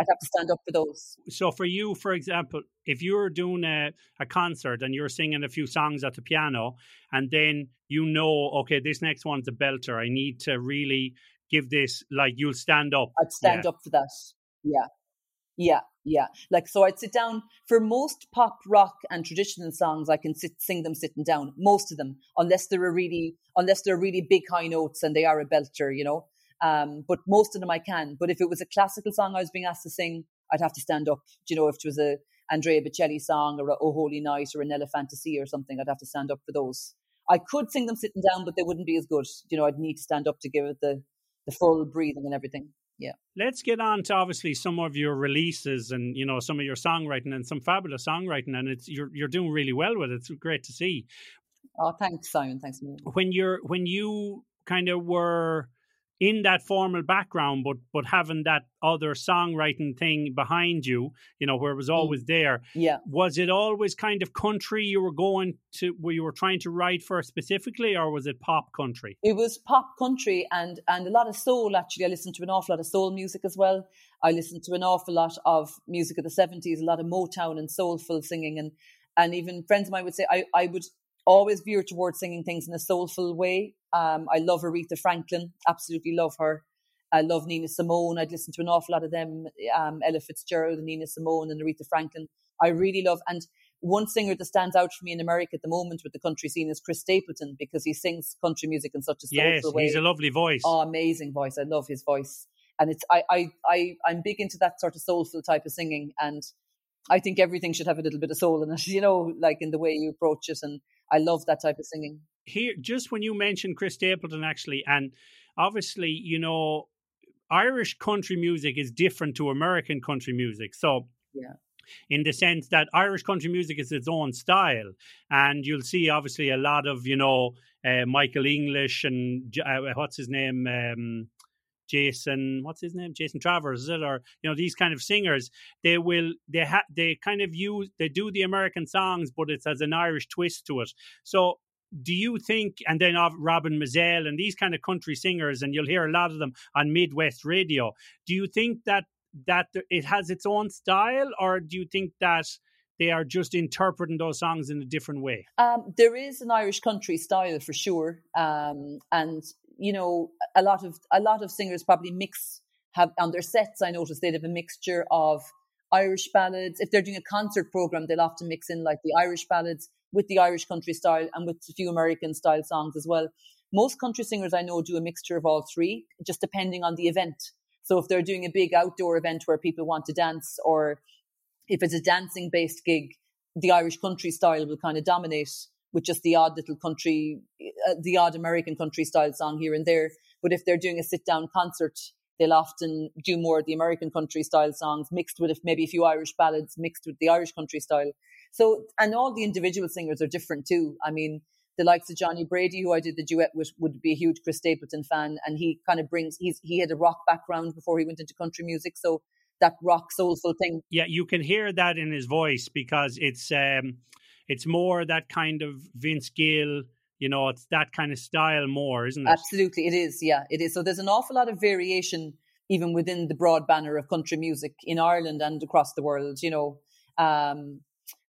I'd have to stand up for those. So, for you, for example, if you're doing a, a concert and you're singing a few songs at the piano, and then you know, okay, this next one's a belter, I need to really give this, like, you'll stand up. I'd stand Yeah. up for that. Yeah. Yeah, yeah. Like so I'd sit down for most pop, rock and traditional songs I can sit sing them sitting down. Most of them. Unless they're a really unless they're really big high notes and they are a belter, you know. Um, but most of them I can. But if it was a classical song I was being asked to sing, I'd have to stand up. Do you know, if it was a Andrea Bocelli song or a Oh Holy Night or a Nella Fantasia or something, I'd have to stand up for those. I could sing them sitting down, but they wouldn't be as good. You know, I'd need to stand up to give it the the full breathing and everything. Yeah. Let's get on to obviously some of your releases and you know some of your songwriting and some fabulous songwriting, and it's you're you're doing really well with it. It's great to see. Oh, thanks, Simon. Thanks, man. when you're when you kind of were in that formal background but but having that other songwriting thing behind you you know where it was always mm-hmm. there Yeah. was it always kind of country you were going to where you were trying to write for specifically or was it pop country It was pop country and and a lot of soul. Actually, I listened to an awful lot of soul music as well. I listened to an awful lot of music of the seventies, a lot of Motown and soulful singing, and and even friends of mine would say I I would always veer towards singing things in a soulful way. Um, I love Aretha Franklin, absolutely love her. I love Nina Simone. I'd listen to an awful lot of them, um, Ella Fitzgerald and Nina Simone and Aretha Franklin. I really love and one singer that stands out for me in America at the moment with the country scene is Chris Stapleton because he sings country music in such a soulful yes way. he's a lovely voice oh, amazing voice! I love his voice, and it's I I I I'm big into that sort of soulful type of singing, and I think everything should have a little bit of soul in it, (laughs) you know, like in the way you approach it, and I love that type of singing. here just when you mentioned Chris Stapleton actually and obviously you know Irish country music is different to American country music so Yeah. in the sense that Irish country music is its own style and you'll see obviously a lot of you know uh, Michael English and uh, what's his name um Jason, what's his name? Jason Travers, is it? Or you know, these kind of singers, they will they ha- they kind of use they do the American songs, but it's as an Irish twist to it. So do you think and then of Robert Mizzell and these kind of country singers and you'll hear a lot of them on Midwest radio do you think that that it has its own style or do you think that they are just interpreting those songs in a different way Um, there is an Irish country style for sure, um, and you know a lot of a lot of singers probably mix have on their sets. I noticed they'd have a mixture of Irish ballads. If they're doing a concert program, they'll often mix in like the Irish ballads with the Irish country style and with a few American style songs as well. Most country singers I know do a mixture of all three, just depending on the event. So if they're doing a big outdoor event where people want to dance, or if it's a dancing based gig, the Irish country style will kind of dominate with just the odd little country, uh, the odd American country style song here and there. But if they're doing a sit down concert, they'll often do more of the American country style songs mixed with maybe a few Irish ballads mixed with the Irish country style. So, and all the individual singers are different too. I mean, the likes of Johnny Brady, who I did the duet with, would be a huge Chris Stapleton fan, and he kind of brings he's he had a rock background before he went into country music, so that rock soulful thing. Yeah, you can hear that in his voice because it's um it's more that kind of Vince Gill, you know, it's that kind of style more, isn't it? Absolutely, it is. Yeah, it is. So there's an awful lot of variation even within the broad banner of country music in Ireland and across the world. You know, um,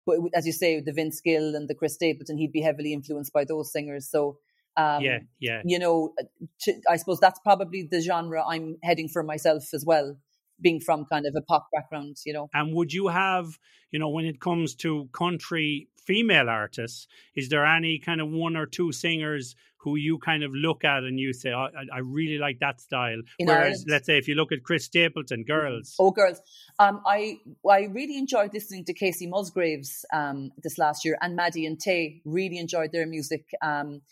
but as you say, the Vince Gill and the Chris Stapleton, he'd be heavily influenced by those singers. So. Um, yeah, yeah. You know, to, I suppose that's probably the genre I'm heading for myself as well being from kind of a pop background, you know. And would you have, you know, when it comes to country female artists, is there any kind of one or two singers who you kind of look at and you say, oh, I, I really like that style? In Whereas, Ireland? let's say, if you look at Chris Stapleton, girls. Oh, girls. Um, I I really enjoyed listening to Kacey Musgraves um, this last year and Maddie and Tae. Really enjoyed their music. Um,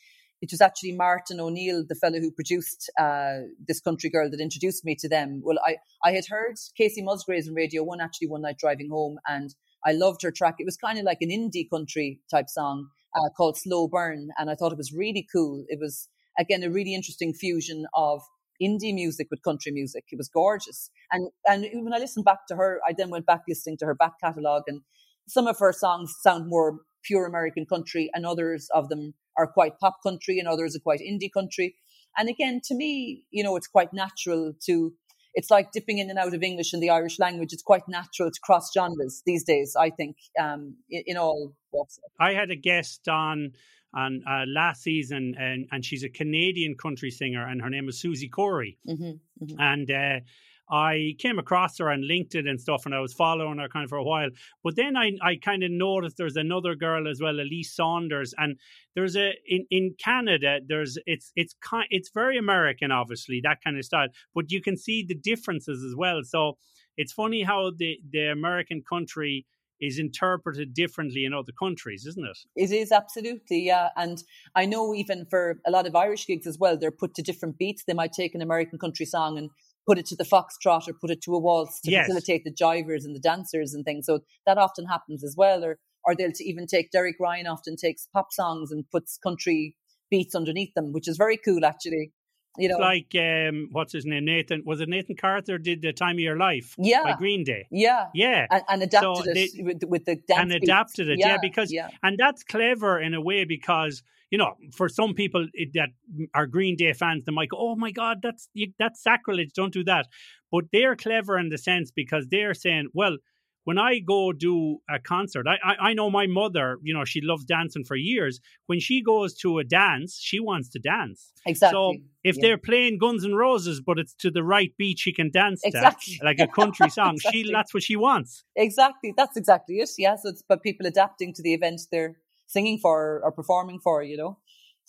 it was actually Martin O'Neill, the fellow who produced uh, this country girl, that introduced me to them. Well, I, I had heard Kacey Musgraves on Radio 1 actually one night driving home, and I loved her track. It was kind of like an indie country type song uh, called Slow Burn, and I thought it was really cool. It was, again, a really interesting fusion of indie music with country music. It was gorgeous. And, and when I listened back to her, I then went back listening to her back catalogue, and some of her songs sound more pure American country, and others of them are quite pop country and others are quite indie country. And again, to me, you know, it's quite natural to, it's like dipping in and out of English and the Irish language. It's quite natural to cross genres these days, I think, um, in, in, all walks. I had a guest on on uh, last season, and, and she's a Canadian country singer, and her name is Susie Corey. Mm-hmm, mm-hmm. And uh, I came across her on LinkedIn and stuff, and I was following her kind of for a while. But then I, I kind of noticed there's another girl as well, Elise Saunders, and there's a in, in Canada there's it's it's kind it's very American, obviously that kind of style, but you can see the differences as well. So it's funny how the the American country is interpreted differently in other countries, isn't it? It is absolutely, yeah. And I know even for a lot of Irish gigs as well, they're put to different beats. They might take an American country song and put it to the foxtrot or put it to a waltz to yes. facilitate the jivers and the dancers and things. So that often happens as well. Or or they'll even take Derek Ryan often takes pop songs and puts country beats underneath them, which is very cool actually. You know, it's like um, what's his name? Nathan was it Nathan Carter did the Time of Your Life? Yeah, by Green Day. Yeah, yeah, and, and adapted so it with, with, the dance and adapted beats. it. Yeah, yeah because yeah. and that's clever in a way because you know, for some people it, that are Green Day fans, they might go, "Oh my God, that's that's sacrilege! Don't do that." But they're clever in the sense because they're saying, "Well, when I go do a concert, I, I, I know my mother, you know, she loves dancing for years. When she goes to a dance, she wants to dance. Exactly. So if yeah. they're playing Guns N' Roses, but it's to the right beat, she can dance exactly. to, like a country (laughs) song. exactly. She that's what she wants. Exactly. That's exactly it. Yes, it's but people adapting to the event they're singing for or performing for, you know.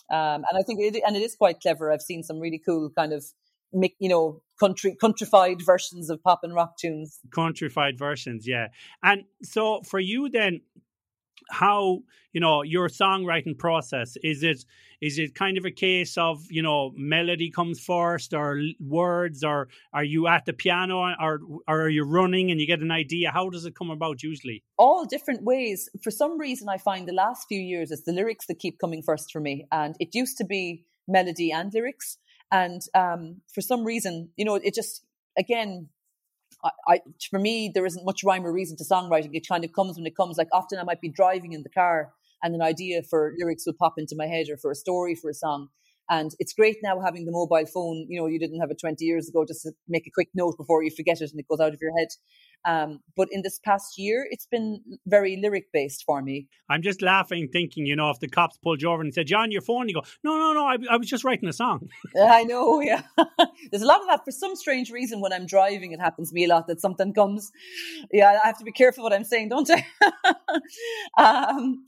Um, and I think it, and it is quite clever. I've seen some really cool kind of, make you know, country countrified versions of pop and rock tunes. Countrified versions, yeah. And so for you then, how you know your songwriting process is it is it kind of a case of you know melody comes first or words or are you at the piano or, or are you running and you get an idea? How does it come about usually? All different ways. For some reason i find the last few years it's the lyrics that keep coming first for me and it used to be melody and lyrics and um, for some reason you know it just again I, I, for me, there isn't much rhyme or reason to songwriting. It kind of comes when it comes. Like often, I might be driving in the car, and an idea for lyrics will pop into my head, or for a story for a song. And it's great now having the mobile phone. You know, you didn't have it 20 years ago just to make a quick note before you forget it and it goes out of your head. Um, but in this past year, it's been very lyric based for me. I'm just laughing, thinking, you know, if the cops pulled you over and said, John, your phone, you go, no, no, no, I, I was just writing a song. (laughs) I know, yeah. (laughs) There's a lot of that. For some strange reason, when I'm driving, it happens to me a lot that something comes. Yeah, I have to be careful what I'm saying, don't I? (laughs) um,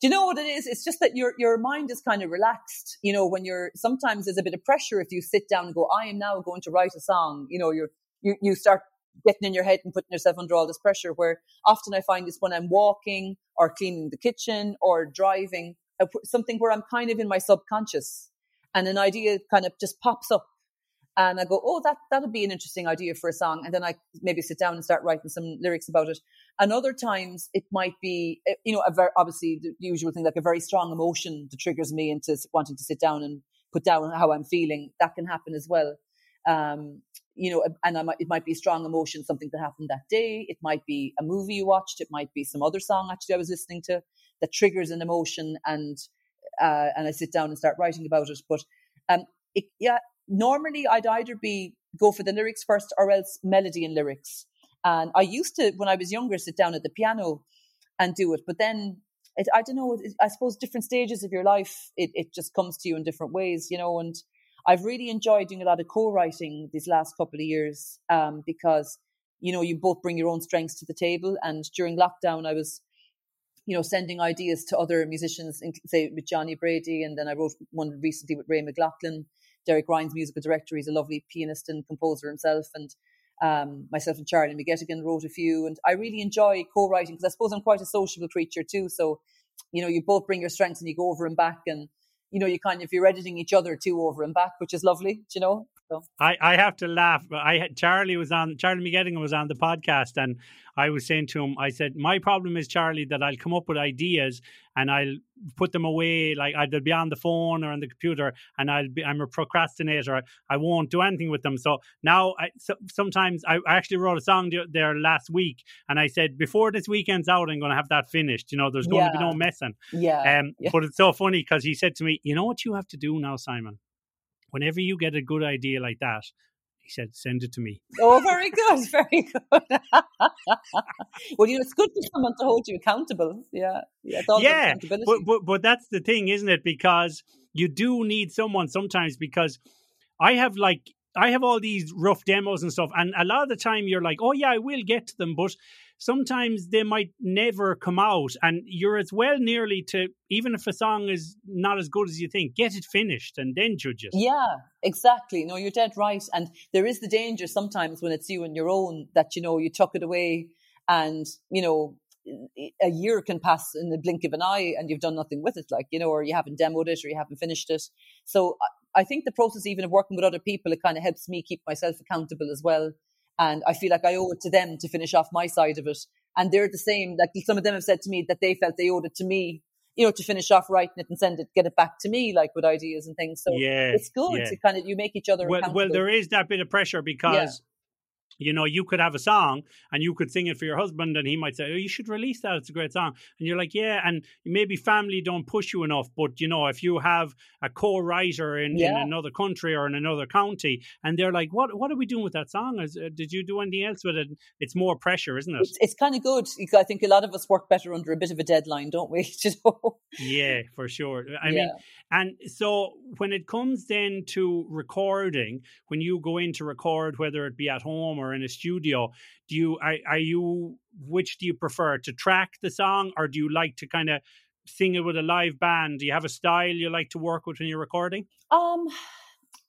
do you know what it is? It's just that your your mind is kind of relaxed. You know, when you're sometimes there's a bit of pressure if you sit down and go, I am now going to write a song. You know, you're you you start getting in your head and putting yourself under all this pressure. Where often I find is when I'm walking or cleaning the kitchen or driving, something where I'm kind of in my subconscious, and an idea kind of just pops up and I go, oh, that that'd be an interesting idea for a song, and then I maybe sit down and start writing some lyrics about it. And other times it might be, eh, you know, a very obviously the usual thing like a very strong emotion that triggers me into wanting to sit down and put down how I'm feeling. That can happen as well. Um, you know, and I might, it might be a strong emotion, something that happened that day. It might be a movie you watched. It might be some other song actually I was listening to that triggers an emotion, and uh, and I sit down and start writing about it. But um, it, yeah, normally I'd either be go for the lyrics first or else melody and lyrics. And I used to, when I was younger, sit down at the piano and do it. But then it, I don't know, it, I suppose different stages of your life, it, it just comes to you in different ways, you know. And I've really enjoyed doing a lot of co writing these last couple of years um, because, you know, you both bring your own strengths to the table. And during lockdown, I was, you know, sending ideas to other musicians, say with Johnny Brady, and then I wrote one recently with Ray McLaughlin, Derek Ryan's musical director. He's a lovely pianist and composer himself. And um, myself and Charlie McGettigan wrote a few, and I really enjoy co-writing because I suppose I'm quite a sociable creature too. So, you know, you both bring your strengths and you go over and back, and you know, you kind of you're editing each other too over and back, which is lovely. You know, so. I, I have to laugh. I had Charlie was on Charlie McGettigan was on the podcast, and I was saying to him, I said, my problem is Charlie that I'll come up with ideas and I'll put them away, like I'll be on the phone or on the computer, and I'll be I'm a procrastinator. I won't do anything with them. So now, I, so, sometimes I, I, actually wrote a song there last week, and I said before this weekend's out, I'm going to have that finished. You know, there's going yeah. to be no messing. Yeah. Um, yeah. But it's so funny because he said to me, you know what you have to do now, Simon whenever you get a good idea like that, he said, send it to me. (laughs) Oh, very good. Very good. (laughs) well, you know, it's good for someone to hold you accountable. Yeah. Yeah. yeah but, but, but that's the thing, isn't it? Because you do need someone sometimes because I have like, I have all these rough demos and stuff. And a lot of the time you're like, oh, yeah, I will get to them. But sometimes they might never come out and you're as well nearly to even if a song is not as good as you think get it finished and then judge it. Yeah exactly. No you're dead right. And there is the danger sometimes when it's you and your own that you know you tuck it away and you know a year can pass in the blink of an eye and you've done nothing with it like you know or you haven't demoed it or you haven't finished it. So i think the process even of working with other people it kind of helps me keep myself accountable as well and I feel like I owe it to them to finish off my side of it. And they're the same. Like some of them have said to me that they felt they owed it to me, you know, to finish off writing it and send it, get it back to me, like with ideas and things. So yeah, it's good yeah. to kind of you make each other. Well, well, there is that bit of pressure because you know, you could have a song and you could sing it for your husband, and he might say, "Oh, you should release that. It's a great song." And you're like, "Yeah." And maybe family don't push you enough, but you know, if you have a co-writer in, yeah. in another country or in another county, and they're like, "What What are we doing with that song? Is, uh, did you do anything else with it?" It's more pressure, isn't it? It's, it's kind of good. I think a lot of us work better under a bit of a deadline, don't we? (laughs) you know? Yeah, for sure. I yeah. mean, and so when it comes then to recording, when you go in to record, whether it be at home or in a studio, do you are, are you which do you prefer to track the song or do you like to kind of sing it with a live band? Do you have a style you like to work with when you're recording? Um,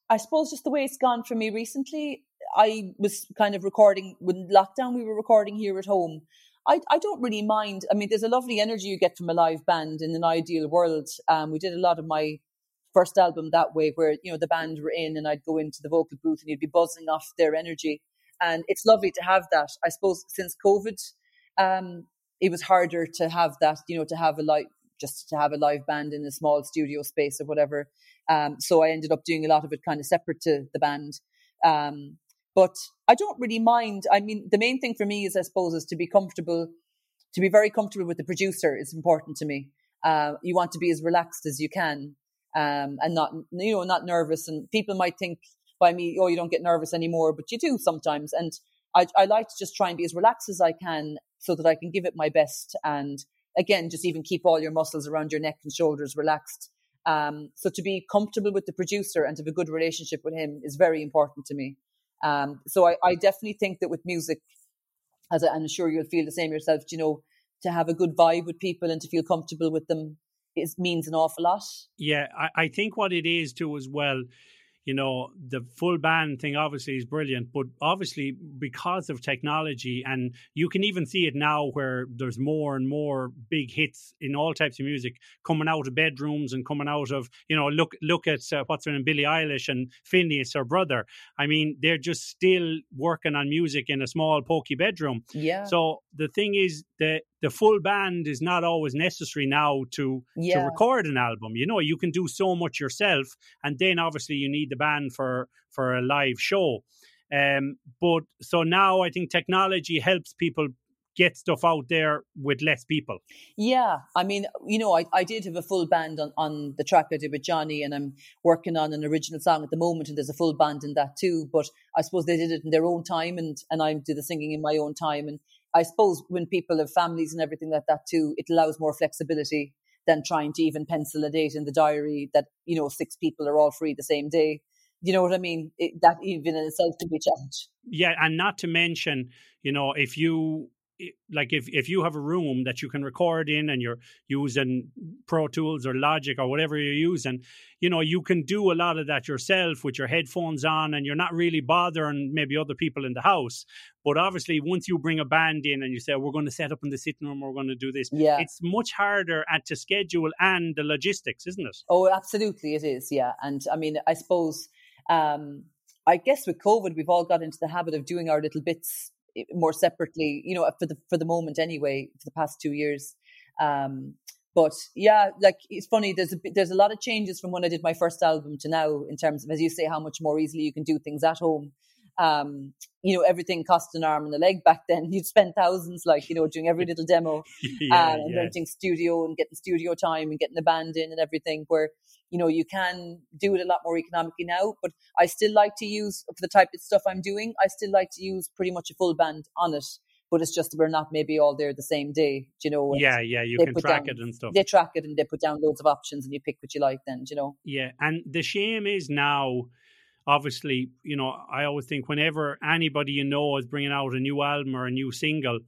I suppose just the way it's gone for me recently. I was kind of recording when lockdown. We were recording here at home. I, I don't really mind. I mean, there's a lovely energy you get from a live band in an ideal world. Um, we did a lot of my first album that way, where you know the band were in, and I'd go into the vocal booth, and you'd be buzzing off their energy, and it's lovely to have that. I suppose since COVID, um, it was harder to have that. You know, to have a live, just to have a live band in a small studio space or whatever. Um, so I ended up doing a lot of it kind of separate to the band. Um, but I don't really mind. I mean, the main thing for me is, I suppose, is to be comfortable, to be very comfortable with the producer is important to me. Uh, you want to be as relaxed as you can um, and not, you know, not nervous. And people might think by me, oh, you don't get nervous anymore, but you do sometimes. And I, I like to just try and be as relaxed as I can so that I can give it my best. And again, just even keep all your muscles around your neck and shoulders relaxed. Um, so to be comfortable with the producer and to have a good relationship with him is very important to me. Um, so I, I, definitely think that with music, as I, am sure you'll feel the same yourself, you know, to have a good vibe with people and to feel comfortable with them is means an awful lot. Yeah, I, I think what it is too as well you know, the full band thing obviously is brilliant, but obviously because of technology, and you can even see it now where there's more and more big hits in all types of music coming out of bedrooms and coming out of, you know, look look at uh, what's her name, Billie Eilish and Finneas, her brother. I mean, they're just still working on music in a small pokey bedroom. Yeah. So the thing is that the full band is not always necessary now to yeah. to record an album. You know, you can do so much yourself, and then obviously you need the band for for a live show. Um, but so now I think technology helps people get stuff out there with less people. Yeah, I mean, you know, I, I did have a full band on, on the track I did with Johnny, and I'm working on an original song at the moment, and there's a full band in that too. But I suppose they did it in their own time, and and I do the singing in my own time. And I suppose when people have families and everything like that too, it allows more flexibility than trying to even pencil a date in the diary that you know six people are all free the same day. You know what I mean? It, that even in itself can be a challenge. Yeah, and not to mention, you know, if you like if if you have a room that you can record in and you're using pro tools or logic or whatever you're using you know you can do a lot of that yourself with your headphones on and you're not really bothering maybe other people in the house. But obviously once you bring a band in and you say we're going to set up in the sitting room we're going to do this yeah. it's much harder at to schedule and the logistics isn't it? Oh absolutely it is yeah. And i mean i suppose um I guess with COVID, we've all got into the habit of doing our little bits more separately, you know, for the for the moment anyway, for the past two years. Um, but yeah, like it's funny. There's a there's a lot of changes from when I did my first album to now in terms of, as you say, how much more easily you can do things at home um, you know, everything cost an arm and a leg back then. (laughs) You'd spend thousands, like, you know, doing every little demo (laughs) yeah, and yeah. renting studio and getting studio time and getting the band in and everything where, you know, you can do it a lot more economically now. But I still like to use, for the type of stuff I'm doing, I still like to use pretty much a full band on it. But it's just we're not maybe all there the same day, you know. Yeah, yeah, you can track down, it and stuff. They track it and they put down loads of options and you pick what you like then, you know. Yeah, and the shame is now obviously, you know, I always think whenever anybody you know is bringing out a new album or a new single,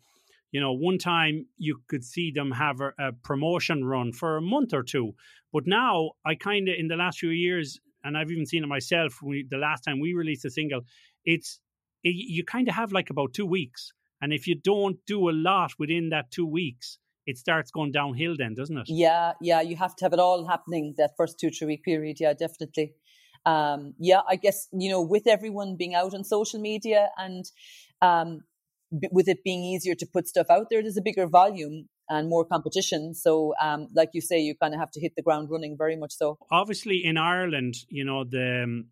you know, one time you could see them have a, a promotion run for a month or two. But now I kind of, in the last few years, and I've even seen it myself, we, the last time we released a single, it's, it, you kind of have like about two weeks. And if you don't do a lot within that two weeks, it starts going downhill then, doesn't it? Yeah, yeah. You have to have it all happening that first two, three week period. Yeah, definitely um, yeah, I guess, you know, with everyone being out on social media and um, b- with it being easier to put stuff out there, there's a bigger volume and more competition. So, um, like you say, you kind of have to hit the ground running very much so. Obviously, in Ireland, you know, the um,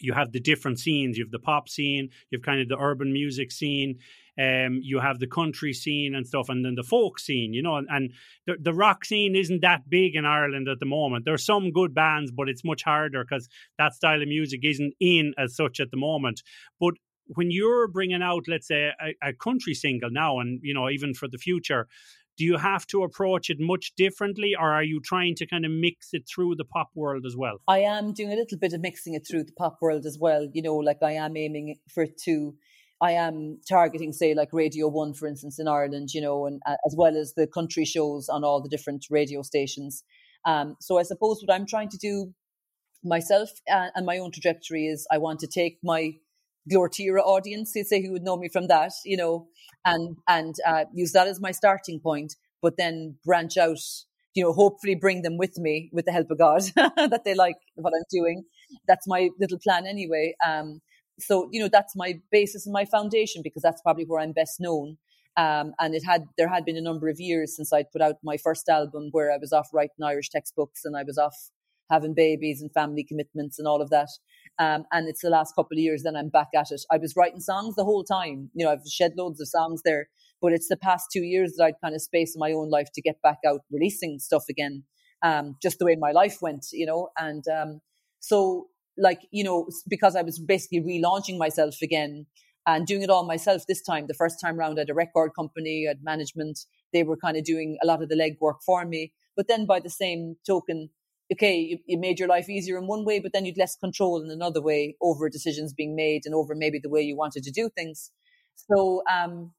you have the different scenes. You have the pop scene, you have kind of the urban music scene, um, you have the country scene and stuff, and then the folk scene, you know, and, and the, the rock scene isn't that big in Ireland at the moment. There's some good bands, but it's much harder because that style of music isn't in as such at the moment. But when you're bringing out, let's say, a, a country single now, and you know, even for the future, do you have to approach it much differently or are you trying to kind of mix it through the pop world as well i am doing a little bit of mixing it through the pop world as well you know like i am aiming for it to I am targeting, say, like Radio One, for instance, in Ireland, you know, and uh, as well as the country shows on all the different radio stations. Um, so I suppose what I'm trying to do myself uh, and my own trajectory is I want to take my Glór Tíre audience, you say, who would know me from that, you know, and and uh, use that as my starting point, but then branch out, you know, hopefully bring them with me with the help of God (laughs) that they like what I'm doing. That's my little plan anyway. Um, so you know that's my basis and my foundation because that's probably where I'm best known. Um, and it had there had been a number of years since I'd put out my first album where I was off writing Irish textbooks and I was off having babies and family commitments and all of that. Um, and it's the last couple of years then I'm back at it. I was writing songs the whole time. You know, I've shed loads of songs there, but it's the past two years that I'd kind of space in my own life to get back out releasing stuff again. Um, just the way my life went, you know, and um, so like you know because I was basically relaunching myself again and doing it all myself this time. The first time round, I had a record company, I had management. They were kind of doing a lot of the legwork for me. But then by the same token, okay, you, you, made your life easier in one way, but then you'd less control in another way over decisions being made and over maybe the way you wanted to do things. So, um,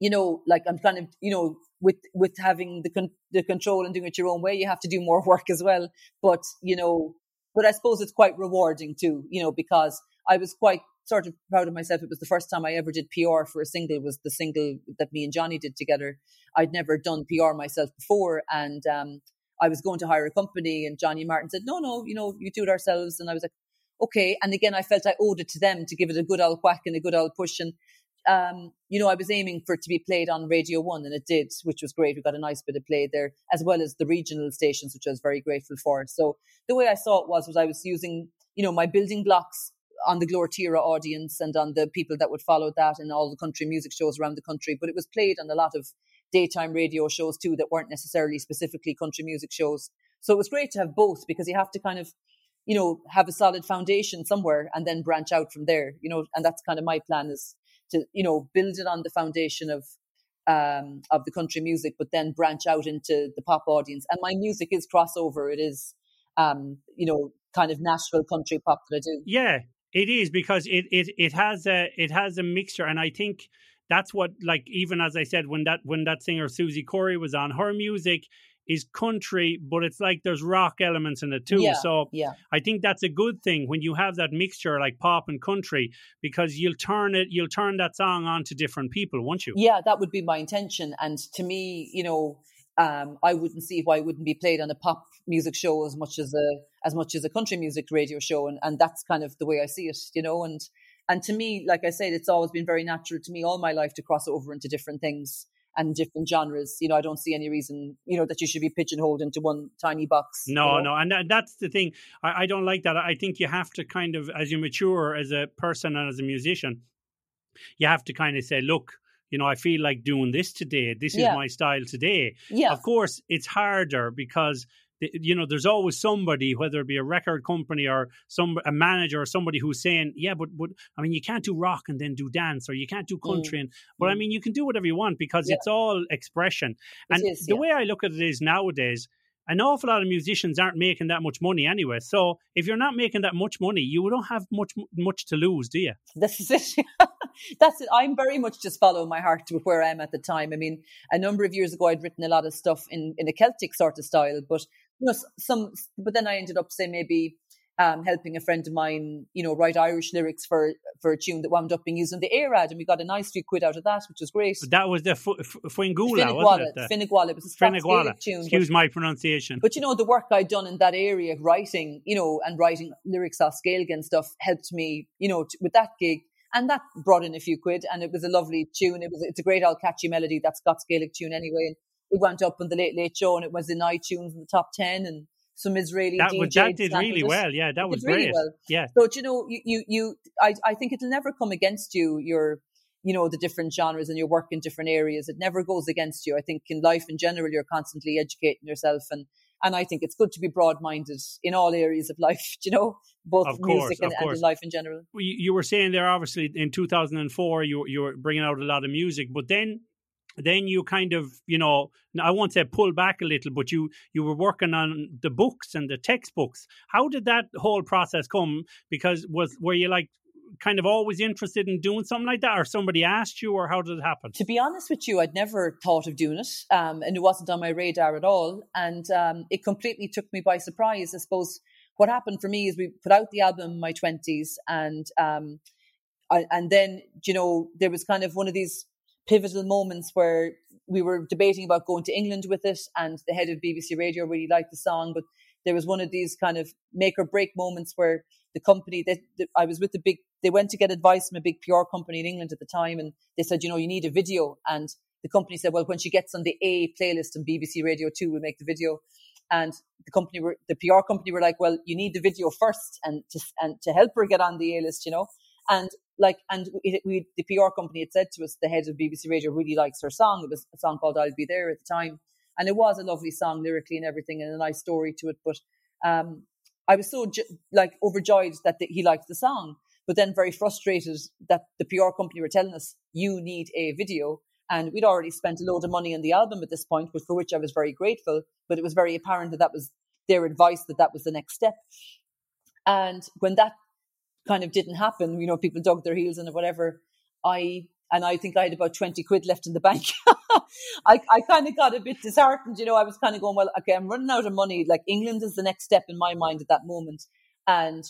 you know, like I'm kind of, you know, with with having the con- the control and doing it your own way, you have to do more (laughs) work as well. But you know, but I suppose it's quite rewarding too, you know, because I was quite sort of proud of myself. It was the first time I ever did PR for a single. Was the single that me and Johnny did together. I'd never done PR myself before, and um, I was going to hire a company, and Johnny Martin said, "No, no, you know, you do it ourselves." And I was like, "Okay." And again, I felt I owed it to them to give it a good old whack and a good old push. And um, you know, I was aiming for it to be played on Radio One, and it did, which was great. We got a nice bit of play there, as well as the regional stations, which I was very grateful for. So the way I saw it was, was I was using, you know, my building blocks on the Glór Tíre audience and on the people that would follow that and all the country music shows around the country. But it was played on a lot of daytime radio shows too that weren't necessarily specifically country music shows. So it was great to have both because you have to kind of, you know, have a solid foundation somewhere and then branch out from there, you know, and that's kind of my plan is to, you know, build it on the foundation of um, of the country music, but then branch out into the pop audience. And my music is crossover. It is, um, you know, kind of Nashville country pop that I do. Yeah, it is because it it it has a it has a mixture, and I think that's what like even as I said when that when that singer Susie Corey was on her music is country, but it's like there's rock elements in it too. Yeah, so yeah. I think that's a good thing when you have that mixture like pop and country because you'll turn it, you'll turn that song on to different people, won't you? Yeah, that would be my intention. And to me, you know, um, I wouldn't see why it wouldn't be played on a pop music show as much as a as much as a country music radio show, and and that's kind of the way I see it, you know. And and to me, like I said, it's always been very natural to me all my life to cross over into different things and different genres. You know, I don't see any reason, you know, that you should be pigeonholed into one tiny box. No, you know? no, and that, that's the thing. I, I don't like that. I think you have to kind of, as you mature as a person and as a musician, you have to kind of say, look, you know, I feel like doing this today. This is my style today. Yeah. Of course, it's harder because you know there's always somebody, whether it be a record company or some a manager or somebody who's saying, yeah, but but I mean, you can't do rock and then do dance, or you can't do country. And but I mm. mean, you can do whatever you want because Yeah. it's all expression. And is, the yeah. way I look at it is nowadays. An awful lot of musicians aren't making that much money anyway. So if you're not making that much money, you don't have much much to lose, do you? This is it. (laughs) That's it. I'm very much just following my heart with where I'm at the time. I mean, a number of years ago, I'd written a lot of stuff in, in a Celtic sort of style, but you know, some. But then I ended up say maybe um, helping a friend of mine, you know, write Irish lyrics for for a tune that wound up being used in the air ad, and we got a nice few quid out of that, which was great. But that was the Fu- Fionnghuala, wasn't it? The Fionnghuala. It was a Scots Fionnghuala. Gaelic tune. but- Excuse my pronunciation. But you know, the work I'd done in that area of writing, you know, and writing lyrics off Gaelic and stuff helped me, you know, t- with that gig. And that brought in a few quid and it was a lovely tune. It was it's a great old catchy melody, that Scots Gaelic tune anyway. And it went up on the late late show and it was in iTunes in the top ten and some Israeli that, but that did really it. well. Yeah, that was did really well. Yeah, So do you know, you, you, you I, I think it'll never come against you. Your, you know, the different genres and your work in different areas. It never goes against you. I think in life in general, you're constantly educating yourself, and and I think it's good to be broad minded in all areas of life. (laughs) You know, both Of course, music and, of and in life in general. You, you were saying there, obviously, in 2004, you you were bringing out a lot of music, but then then you kind of you know I won't say pull back a little, but you you were working on the books and the textbooks. How did that whole process come? Because was were you like kind of always interested in doing something like that, or somebody asked you, or how did it happen? To be honest with you, I'd never thought of doing it, um, and it wasn't on my radar at all. And um, it completely took me by surprise. I suppose what happened for me is we put out the album in my twenties, and um, I, and then you know there was kind of one of these pivotal moments where we were debating about going to England with it, and the head of BBC Radio really liked the song, but there was one of these kind of make or break moments where the company that, I was with the big they went to get advice from a big PR company in England at the time, and they said, you know, you need a video, and the company said, well, when she gets on the A playlist on BBC Radio Two, we'll make the video. And the company were the PR company were like, well, you need the video first, and to and to help her get on the A list, you know. And like, and we the PR company had said to us, the head of BBC Radio really likes her song. It was a song called "I'll Be There" at the time, and it was a lovely song lyrically and everything, and a nice story to it. But um, I was so like overjoyed that the, he liked the song, but then very frustrated that the PR company were telling us you need a video, and we'd already spent a load of money on the album at this point, which, for which I was very grateful. But it was very apparent that that was their advice that that was the next step. And when that kind of didn't happen, you know, people dug their heels in or whatever. I and I think I had about twenty quid left in the bank. (laughs) I, I kind of got a bit disheartened, you know. I was kind of going, well, okay, I'm running out of money. Like England is the next step in my mind at that moment, and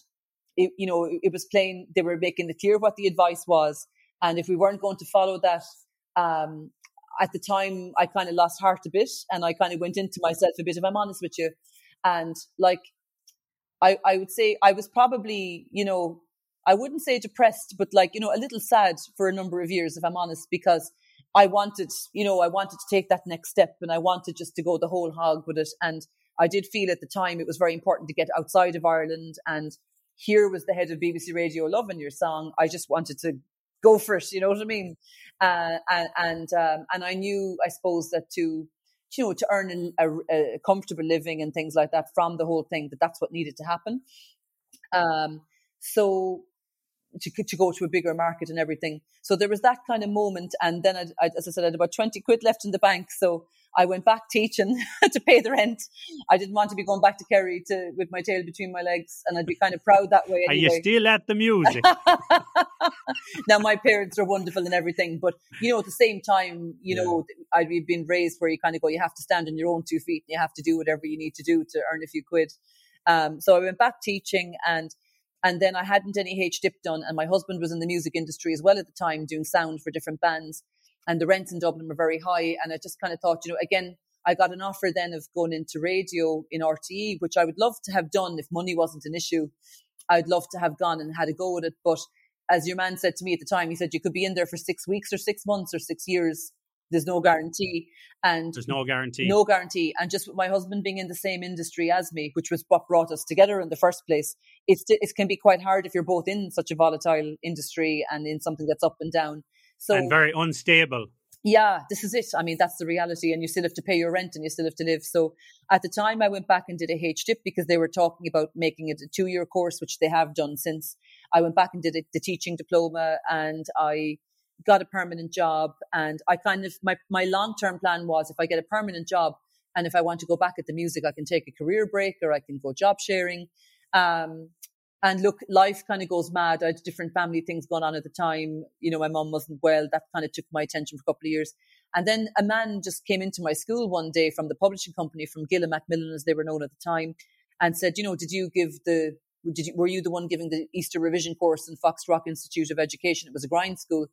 it, you know, it, it was plain they were making it clear what the advice was, and if we weren't going to follow that, um, at the time, I kind of lost heart a bit, and I kind of went into myself a bit. If I'm honest with you, and like, I I would say I was probably, you know, I wouldn't say depressed, but like, you know, a little sad for a number of years, if I'm honest, because I wanted, you know, I wanted to take that next step and I wanted just to go the whole hog with it. And I did feel at the time it was very important to get outside of Ireland and here was the head of BBC Radio loving your song. I just wanted to go for it. You know what I mean? Uh, and and, um, and I knew, I suppose, that to you know to earn a, a, comfortable living and things like that from the whole thing, that that's what needed to happen. Um, so to, to go to a bigger market and everything. So there was that kind of moment. And then, I, I, as I said, I had about 20 quid left in the bank. So I went back teaching (laughs) to pay the rent. I didn't want to be going back to Kerry to, with my tail between my legs. And I'd be kind of proud that way. Anyway. Are you still at the music? (laughs) now, my parents are wonderful and everything. But, you know, at the same time, you yeah. know, I'd been raised where you kind of go, you have to stand on your own two feet and you have to do whatever you need to do to earn a few quid. Um, so I went back teaching and and then I hadn't any HDIP done, and my husband was in the music industry as well at the time, doing sound for different bands. And the rents in Dublin were very high. And I just kind of thought, you know, again, I got an offer then of going into radio in RTE, which I would love to have done if money wasn't an issue. I'd love to have gone and had a go at it. But as your man said to me at the time, he said you could be in there for six weeks or six months or six years. There's no guarantee. And there's no guarantee. No guarantee. And just with my husband being in the same industry as me, which was what brought us together in the first place, it's, it can be quite hard if you're both in such a volatile industry and in something that's up and down. So and very unstable. Yeah, this is it. I mean, that's the reality, and you still have to pay your rent and you still have to live. So, at the time, I went back and did a HDIP because they were talking about making it a two-year course, which they have done since. I went back and did the teaching diploma, and I got a permanent job. And I kind of my my long term plan was if I get a permanent job, and if I want to go back at the music, I can take a career break or I can go job sharing. Um, and look, life kind of goes mad. I had different family things going on at the time. You know, my mom wasn't well. That kind of took my attention for a couple of years. And then a man just came into my school one day from the publishing company, from Gill and Macmillan, as they were known at the time, and said, you know, did you give the, did you, were you the one giving the Easter revision course in Foxrock Institute of Education? It was a grind school.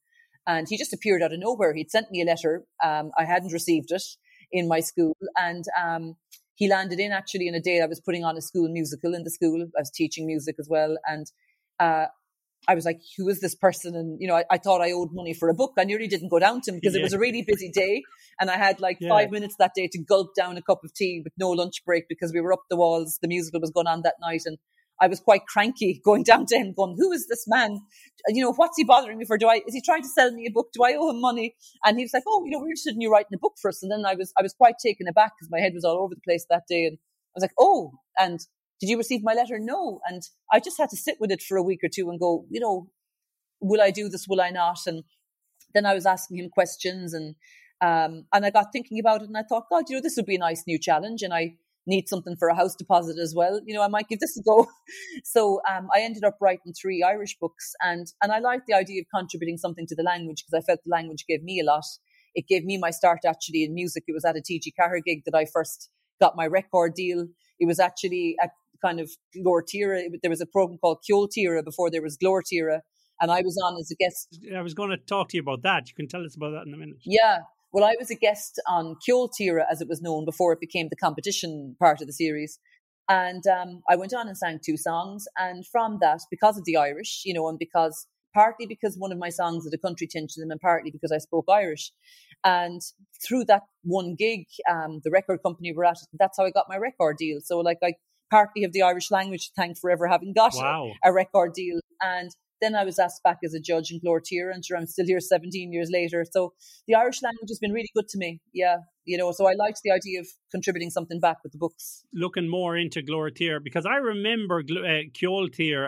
And he just appeared out of nowhere. He'd sent me a letter. Um, I hadn't received it in my school. And um, he landed in actually in a day I was putting on a school musical in the school. I was teaching music as well. And uh, I was like, who is this person? And, you know, I, I, thought I owed money for a book. I nearly didn't go down to him because yeah. it was a really busy day. And I had like yeah. five minutes that day to gulp down a cup of tea with no lunch break because we were up the walls. The musical was going on that night. And I was quite cranky (laughs) going down to him, going, "Who is this man? You know, what's he bothering me for? Do I is he trying to sell me a book? Do I owe him money?" And he was like, "Oh, you know, we're interested in you writing a book for us." And then I was I was quite taken aback because my head was all over the place that day, and I was like, "Oh!" And did you receive my letter? No. And I just had to sit with it for a week or two and go, you know, will I do this? Will I not? And then I was asking him questions and um, and I got thinking about it and I thought, God, you know, this would be a nice new challenge. And I need something for a house deposit as well. You know, I might give this a go. (laughs) so um, I ended up writing three Irish books, and and I liked the idea of contributing something to the language because I felt the language gave me a lot. It gave me my start actually in music. It was at a TG Ceathair gig that I first got my record deal. It was actually at kind of Glór Tíre. There was a program called Ceol Tíre before there was Glór Tíre. And I was on as a guest. I was going to talk to you about that. You can tell us about that in a minute. Yeah. Well, I was a guest on Ceol Tíre, as it was known before it became the competition part of the series. And um, I went on and sang two songs. And from that, because of the Irish, you know, and because partly because one of my songs had a country tinge to them, and partly because I spoke Irish. And through that one gig, um, the record company were at it. That's how I got my record deal. So, like, I partly have the Irish language to thank for ever having got wow. a record deal. And then I was asked back as a judge in Glór Tíre, and I'm still here 17 years later. So the Irish language has been really good to me. Yeah, you know, so I liked the idea of contributing something back with the books. Looking more into Glór because I remember uh,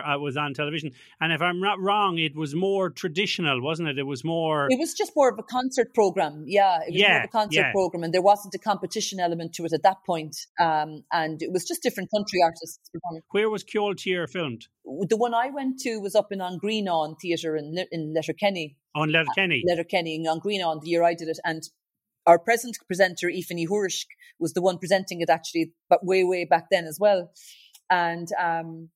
uh, was on television, and if I'm not wrong, it was more traditional, wasn't it? It was more. It was just more of a concert program. Yeah, it was yeah, more of a concert yeah. program, and there wasn't a competition element to it at that point. Um, and it was just different country artists performing. Where was Ceol filmed? The one I went to was up in on Theatre in in Letterkenny. On Letterkenny. Uh, Letterkenny on the year I did it, and our present presenter, Ní Thuairisg, was the one presenting it actually, but way, way back then as well. And um,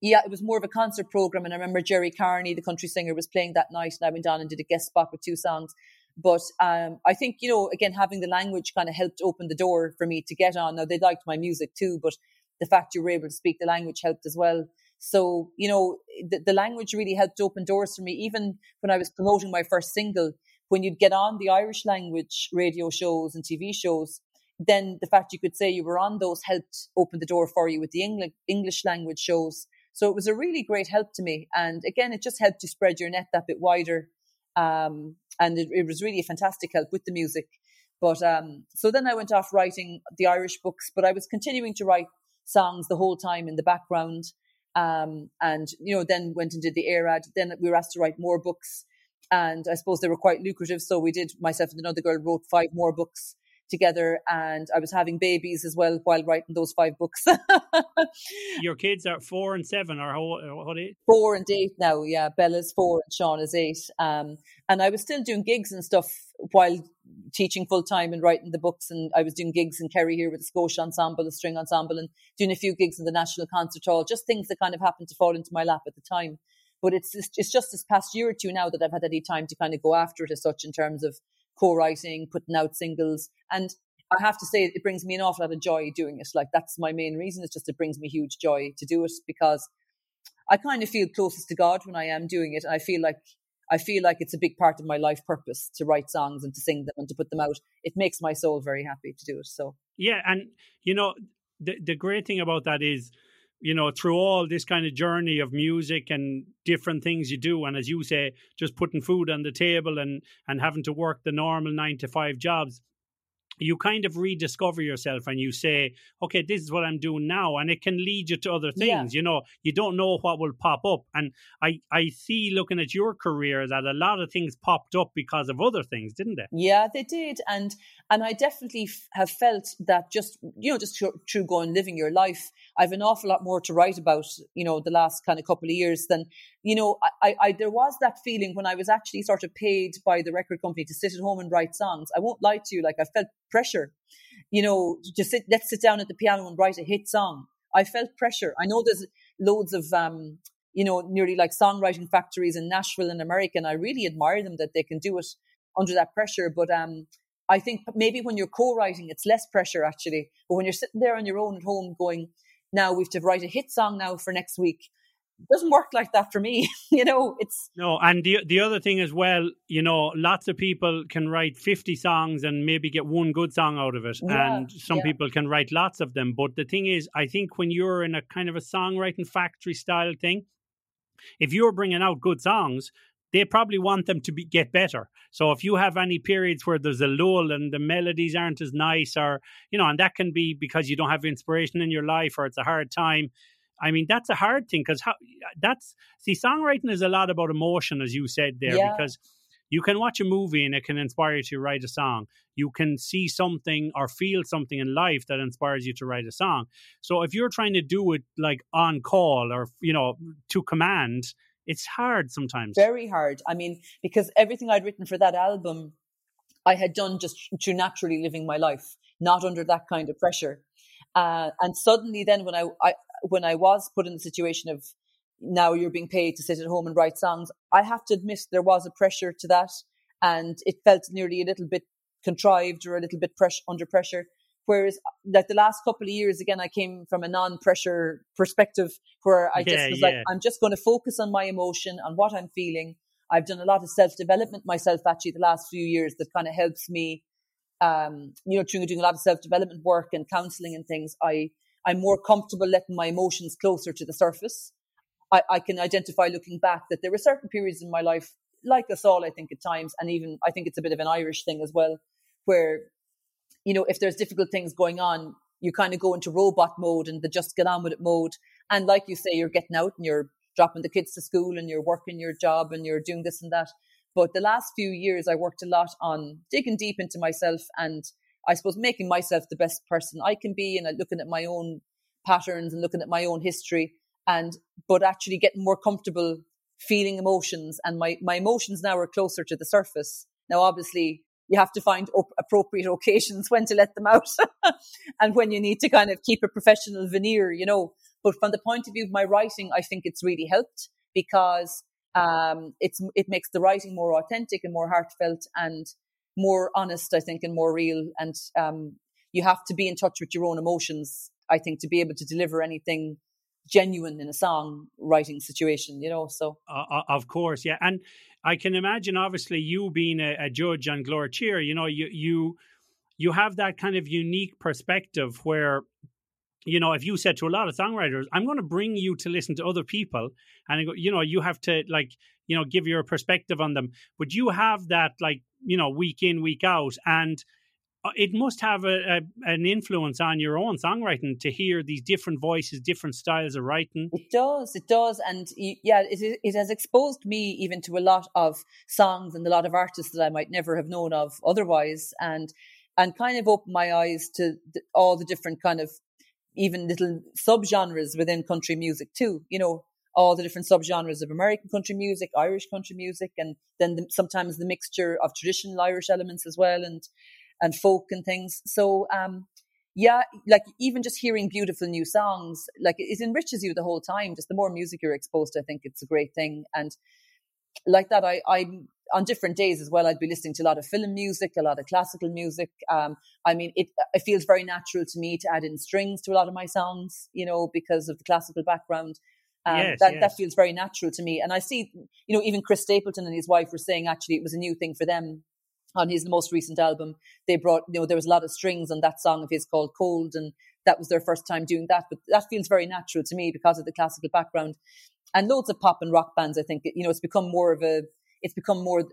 yeah, it was more of a concert program. And I remember Jerry Carney, the country singer, was playing that night, and I went down and did a guest spot with two songs. But um, I think, you know, again, having the language kind of helped open the door for me to get on. Now, they liked my music too, but the fact you were able to speak the language helped as well. So, you know, the, the language really helped open doors for me. Even when I was promoting my first single, when you'd get on the Irish language radio shows and TV shows, then the fact you could say you were on those helped open the door for you with the English English language shows. So it was a really great help to me. And again, it just helped to spread your net that bit wider. Um, and it, it, was really a fantastic help with the music. But um, so then I went off writing the Irish books, but I was continuing to write songs the whole time in the background. Um, and, you know, then went and did the AIRAD. Then we were asked to write more books. And I suppose they were quite lucrative. So we did, myself and another girl wrote five more books together and I was having babies as well while writing those five books. (laughs) Your kids are four and seven or how, what age? Four and eight now, yeah. Bella's four and Sean is eight. Um, and I was still doing gigs and stuff while teaching full time and writing the books. And I was doing gigs in Kerry here with the Scotia Ensemble, the string ensemble, and doing a few gigs in the National Concert Hall, just things that kind of happened to fall into my lap at the time. But it's it's just this past year or two now that I've had any time to kind of go after it as such in terms of co-writing, putting out singles, and I have to say it brings me an awful lot of joy doing it. Like that's my main reason. It's just it brings me huge joy to do it because I kind of feel closest to God when I am doing it. And I feel like I feel like it's a big part of my life purpose to write songs and to sing them and to put them out. It makes my soul very happy to do it. So yeah, and you know the the great thing about that is you know, through all this kind of journey of music and different things you do, and as you say, just putting food on the table and and having to work the normal nine to five jobs, you kind of rediscover yourself and you say, okay, this is what I'm doing now. And it can lead you to other things. Yeah. You know, you don't know what will pop up. And I, I see looking at your career that a lot of things popped up because of other things, didn't they? Yeah, they did. And and I definitely f- have felt that just, you know, just through going living your life, I've an awful lot more to write about, you know, the last kind of couple of years than, you know, I, I there was that feeling when I was actually sort of paid by the record company to sit at home and write songs. I won't lie to you, like I felt pressure, you know, just sit, let's sit down at the piano and write a hit song. I felt pressure. I know there's loads of, um, you know, nearly like songwriting factories in Nashville and America, and I really admire them that they can do it under that pressure. But um, I think maybe when you're co-writing, it's less pressure actually. But when you're sitting there on your own at home, going, "Now we have to write a hit song now for next week," it doesn't work like that for me. (laughs) you know, it's no. And the the other thing as well, you know, lots of people can write fifty songs and maybe get one good song out of it, yeah, and some yeah. people can write lots of them. But the thing is, I think when you're in a kind of a songwriting factory style thing, if you're bringing out good songs, they probably want them to be, get better. So if you have any periods where there's a lull and the melodies aren't as nice, or you know, and that can be because you don't have inspiration in your life or it's a hard time. I mean, that's a hard thing because that's see, songwriting is a lot about emotion, as you said there, yeah. because you can watch a movie and it can inspire you to write a song. You can see something or feel something in life that inspires you to write a song. So if you're trying to do it like on call or you know to command, it's hard sometimes. Very hard. I mean, because everything I'd written for that album, I had done just to naturally living my life, not under that kind of pressure. Uh, and suddenly, then when I, I when I was put in the situation of now you're being paid to sit at home and write songs, I have to admit there was a pressure to that, and it felt nearly a little bit contrived or a little bit pressure under pressure. Whereas, like the last couple of years, again, I came from a non-pressure perspective where I just was yeah. like, I'm just going to focus on my emotion, on what I'm feeling. I've done a lot of self-development myself actually the last few years that kind of helps me, um, you know, doing, doing a lot of self-development work and counseling and things. I I'm more comfortable letting my emotions closer to the surface. I, I can identify looking back that there were certain periods in my life, like us all, I think at times, and even I think it's a bit of an Irish thing as well, where you know, if there's difficult things going on, you kind of go into robot mode and the just get on with it mode. And like you say, you're getting out and you're dropping the kids to school and you're working your job and you're doing this and that. But the last few years, I worked a lot on digging deep into myself and I suppose making myself the best person I can be and looking at my own patterns and looking at my own history and but actually getting more comfortable feeling emotions and my, my emotions now are closer to the surface. Now obviously you have to find op- appropriate occasions (laughs) when to let them out (laughs) and when you need to kind of keep a professional veneer, you know. But from the point of view of my writing, I think it's really helped because um, it's it makes the writing more authentic and more heartfelt and more honest, I think, and more real. And um, you have to be in touch with your own emotions, I think, to be able to deliver anything genuine in a song writing situation, you know. So, uh, uh of course, yeah, and I can imagine, obviously, you being a, a judge on Glór Tíre, you know, you you you have that kind of unique perspective where you know, if you said to a lot of songwriters, I'm going to bring you to listen to other people, and you know, you have to like, you know, give your perspective on them, but you have that like, you know, week in, week out, and uh, it must have a, a, an influence on your own songwriting to hear these different voices, different styles of writing. It does, it does, and yeah, it it has exposed me even to a lot of songs and a lot of artists that I might never have known of otherwise, and and kind of opened my eyes to all the different kind of even little subgenres within country music too. You know, all the different subgenres of American country music, Irish country music, and then the, sometimes the mixture of traditional Irish elements as well, and and folk and things. So, um, yeah, like even just hearing beautiful new songs, like it enriches you the whole time. Just the more music you're exposed to, I think it's a great thing. And like that, I I on different days as well, I'd be listening to a lot of film music, a lot of classical music. Um, I mean, it, it feels very natural to me to add in strings to a lot of my songs, you know, because of the classical background. Um, yes, that, yes. that feels very natural to me. And I see, you know, even Chris Stapleton and his wife were saying actually it was a new thing for them on his most recent album. They brought, you know, there was a lot of strings on that song of his called Cold, and that was their first time doing that. But that feels very natural to me because of the classical background. And loads of pop and rock bands, I think, you know, it's become more of a, it's become more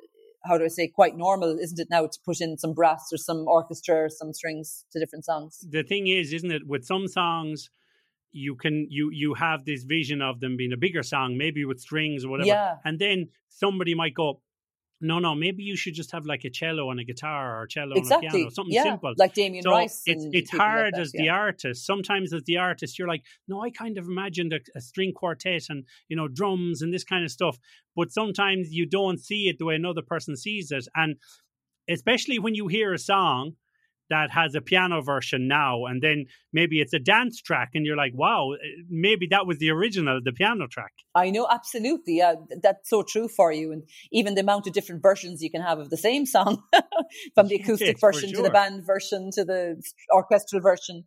how do I say quite normal, isn't it now to put in some brass or some orchestra or some strings to different songs? The thing is, isn't it, with some songs you can you you have this vision of them being a bigger song, maybe with strings or whatever. Yeah. And then somebody might go, No, no, maybe you should just have like a cello and a guitar or a cello exactly. and a piano, something yeah. simple. Like Damien so Rice. it's it's people like hard that, as yeah. the artist. Sometimes as the artist, you're like, no, I kind of imagined a, a string quartet and you know drums and this kind of stuff. But sometimes you don't see it the way another person sees it, and especially when you hear a song that has a piano version now, and then maybe it's a dance track, and you're like, wow, eh, maybe that was the original, the piano track. I know, absolutely. Yeah, that's so true for you. And even the amount of different versions you can have of the same song (laughs) from the acoustic Yes, version to the band version to the orchestral version.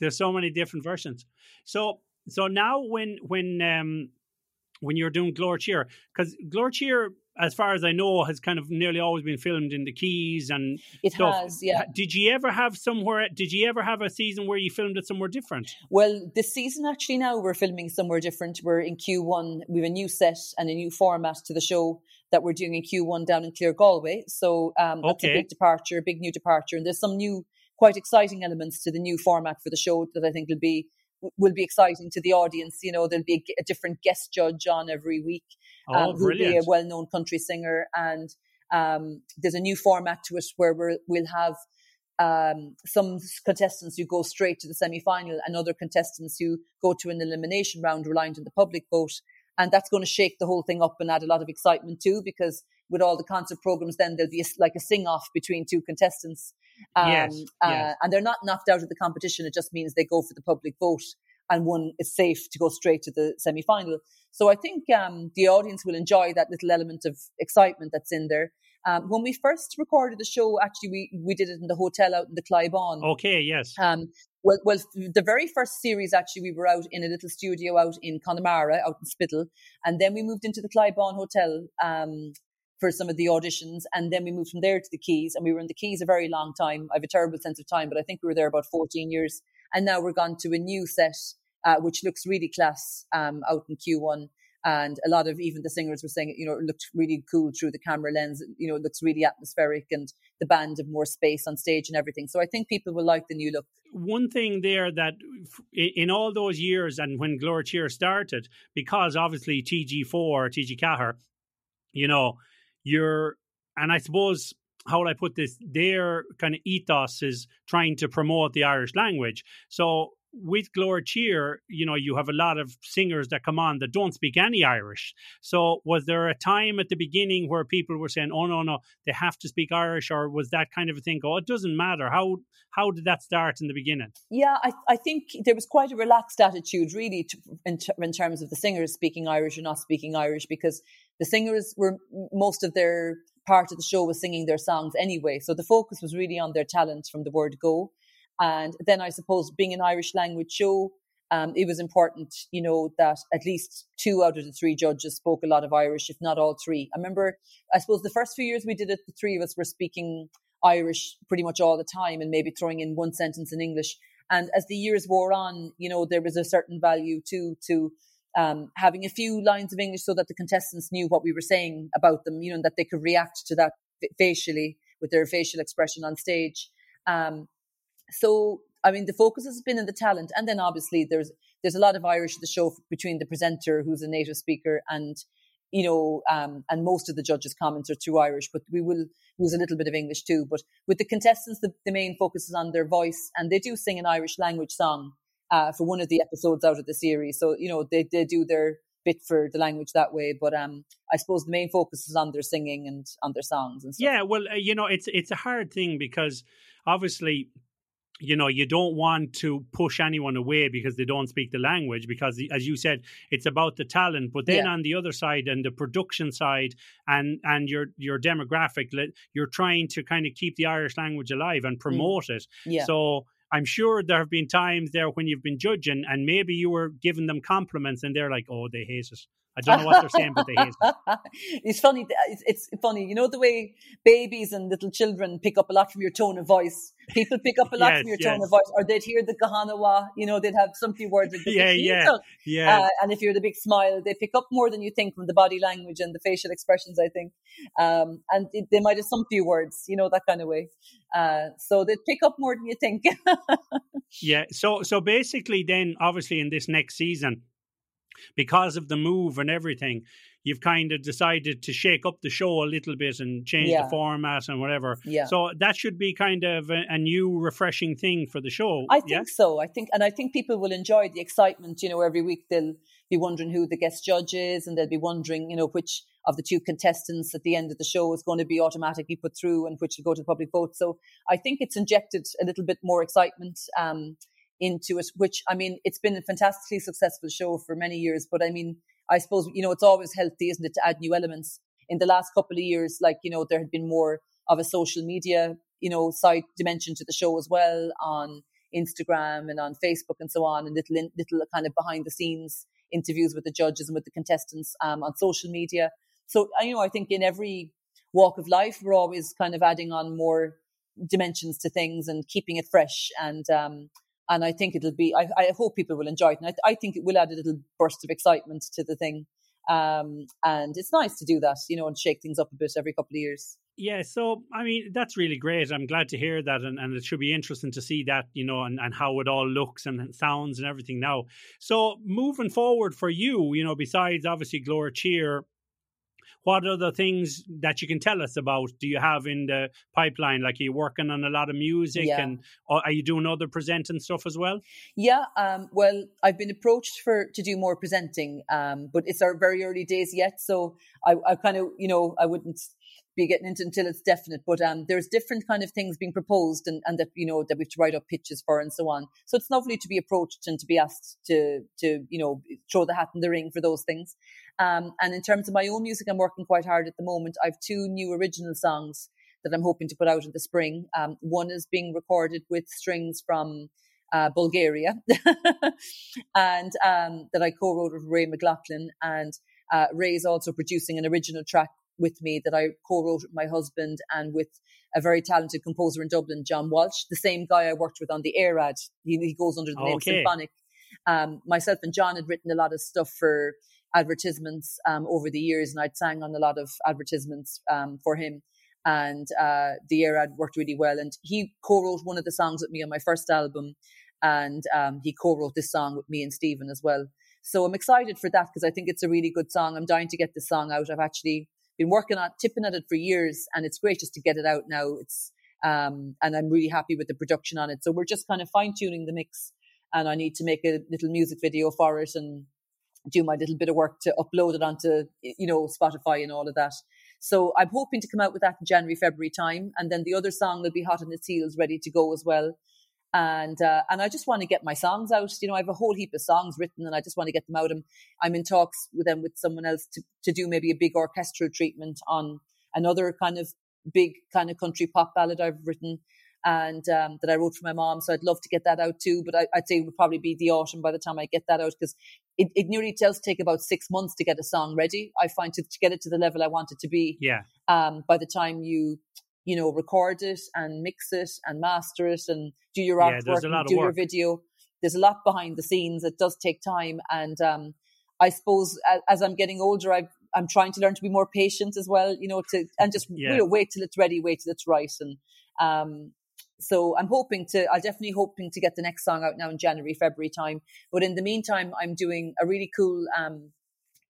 there's so many different versions. So so now when when um when you're doing Glór Tíre, because Glór Tíre, as far as I know, has kind of nearly always been filmed in the Keys and It stuff. has, yeah. Did you ever have somewhere? Did you ever have a season where you filmed it somewhere different? Well, this season actually now we're filming somewhere different. We're in Q1. We have a new set and a new format to the show that we're doing in Q1 down in Claregalway. So um, that's Okay. a big departure, a big new departure. And there's some new, quite exciting elements to the new format for the show that I think will be will be exciting to the audience. You know, there'll be a different guest judge on every week Oh, um, who'll be a well-known country singer, and um, there's a new format to it where we're, we'll have um, some contestants who go straight to the semi-final, and other contestants who go to an elimination round, reliant on the public vote, and that's going to shake the whole thing up and add a lot of excitement too, because with all the concert programs, then there'll be a, like a sing-off between two contestants, um, Yes, uh, yes. and they're not knocked out of the competition. It just means they go for the public vote, and one is safe to go straight to the semi-final. So I think um, the audience will enjoy that little element of excitement that's in there. Um, when we first recorded the show, actually, we, we did it in the hotel out in the Clybourne. Okay, yes. Um, well, well, the very first series actually, we were out in a little studio out in Connemara, out in Spiddal, and then we moved into the Clybourne Hotel um, for some of the auditions, and then we moved from there to the Keys, and we were in the Keys a very long time. I have a terrible sense of time, but I think we were there about fourteen years, and now we're gone to a new set, uh, which looks really class um, out in Q1. And a lot of even the singers were saying, you know, it looked really cool through the camera lens. You know, it looks really atmospheric, and the band have more space on stage and everything. So I think people will like the new look. one thing there that in all those years and when Glór Tíre started, because obviously TG4 TG Ceathair, you know, you're, and I suppose, how will I put this? Their kind of ethos is trying to promote the Irish language. So with Glór Tíre, you know, you have a lot of singers that come on that don't speak any Irish. So was there a time at the beginning where people were saying, oh, no, no, they have to speak Irish? Or was that kind of a thing? Oh, it doesn't matter. How, how did that start in the beginning? Yeah, I, I think there was quite a relaxed attitude, really, to, in, in terms of the singers speaking Irish or not speaking Irish, because the singers were most of their part of the show was singing their songs anyway. So the focus was really on their talent from the word go. And then I suppose being an Irish language show, um, it was important, you know, that at least two out of the three judges spoke a lot of Irish, if not all three. I remember, I suppose the first few years we did it, the three of us were speaking Irish pretty much all the time and maybe throwing in one sentence in English. And as the years wore on, you know, there was a certain value too to um, having a few lines of English so that the contestants knew what we were saying about them, you know, and that they could react to that facially with their facial expression on stage. Um, so, I mean, the focus has been in the talent, and then obviously there's there's a lot of Irish in the show between the presenter, who's a native speaker, and you know, um, and most of the judges' comments are through Irish, but we will use a little bit of English too. But with the contestants, the, the main focus is on their voice, and they do sing an Irish language song uh, for one of the episodes out of the series. So you know, they they do their bit for the language that way. But um, I suppose the main focus is on their singing and on their songs and stuff. Yeah, well, uh, you know, it's it's a hard thing because obviously you know you don't want to push anyone away because they don't speak the language because as you said it's about the talent but then yeah. on the other side and the production side and and your your demographic you're trying to kind of keep the irish language alive and mm. promote mm. it yeah. so I'm sure there have been times there when you've been judging and maybe you were giving them compliments and they're like, oh, they hate it. I don't know what they're saying, but they hate it. (laughs) it's funny. It's, it's, funny. You know the way babies and little children pick up a lot from your tone of voice. People pick up a lot yes, from your yes. tone of voice, or they'd hear the kahanawa. You know, they'd have some few words. yeah, yeah, yeah. Uh, and if you're the big smile, they pick up more than you think from the body language and the facial expressions. I think, um, and it, they might have some few words. You know that kind of way. Uh, so they pick up more than you think. (laughs) yeah. So so basically, then obviously in this next season because of the move and everything, you've kind of decided to shake up the show a little bit and change yeah. the format and whatever. Yeah. So that should be kind of a, a new, refreshing thing for the show. I think yeah? so. I think, and I think people will enjoy the excitement. You know, every week they'll be wondering who the guest judge is, and they'll be wondering, you know, which of the two contestants at the end of the show is going to be automatically put through and which will go to the public vote. So I think it's injected a little bit more excitement. Um, into it, which I mean, it's been a fantastically successful show for many years. But I mean, I suppose, you know, it's always healthy, isn't it, to add new elements. In the last couple of years, like, you know, there had been more of a social media, you know, side dimension to the show as well on Instagram and on Facebook and so on, and little, little kind of behind the scenes interviews with the judges and with the contestants um, on social media. So, you know, I think in every walk of life, we're always kind of adding on more dimensions to things and keeping it fresh. And um, and I think it'll be. I, I hope people will enjoy it, and I, I, think it will add a little burst of excitement to the thing. Um, and it's nice to do that, you know, and shake things up a bit every couple of years. Yeah, so I mean that's really great. I'm glad to hear that, and, and it should be interesting to see that, you know, and, and how it all looks and sounds and everything now. So moving forward for you, you know, besides obviously Glór Tíre, what other things that you can tell us about do you have in the pipeline? Like, are you working on a lot of music yeah. and are you doing other presenting stuff as well? Yeah, um, well, I've been approached for to do more presenting, um, but it's our very early days yet. So I, I kind of, you know, I wouldn't be getting into until it's definite. But um, there's different kind of things being proposed, and, and that you know that we have to write up pitches for and so on. So it's lovely to be approached and to be asked to to you know throw the hat in the ring for those things. Um, and in terms of my own music, I'm working quite hard at the moment. I have two new original songs that I'm hoping to put out in the spring. Um, one is being recorded with strings from uh, Bulgaria, (laughs) and um, that I co-wrote with Ray McLaughlin. And uh, Ray is also producing an original track with me that I co-wrote with my husband and with a very talented composer in Dublin, John Walsh, the same guy I worked with on the Air Ad. He, he goes under the name Symphonic. Um, myself and John had written a lot of stuff for advertisements um, over the years, and I'd sang on a lot of advertisements um, for him. And uh, the Air Ad worked really well. And he co-wrote one of the songs with me on my first album, and um, he co-wrote this song with me and Stephen as well. So I'm excited for that because I think it's a really good song. I'm dying to get the song out. I've actually been working on tipping at it for years, and it's great just to get it out now. It's um, and I'm really happy with the production on it. So we're just kind of fine tuning the mix, and I need to make a little music video for it and do my little bit of work to upload it onto you know Spotify and all of that. So I'm hoping to come out with that in January February time, and then the other song will be hot on its heels, ready to go as well. And uh, and I just want to get my songs out. You know, I have a whole heap of songs written, and I just want to get them out. I'm I'm in talks with them with someone else to to do maybe a big orchestral treatment on another kind of big kind of country pop ballad I've written and um, that I wrote for my mom. So I'd love to get that out too. But I, would say it would probably be the autumn by the time I get that out because it, it nearly does take about six months to get a song ready. I find to, to get it to the level I want it to be. Yeah. Um, by the time you you know, record it and mix it and master it and do your artwork lot and do your video. There's a lot behind the scenes. It does take time, and um, I suppose as, as I'm getting older, I, I'm trying to learn to be more patient as well. You know, to and just Yeah. you know wait till it's ready, wait till it's right, and um, so I'm hoping to. I'm definitely hoping to get the next song out now in January, February time. But in the meantime, I'm doing a really cool um,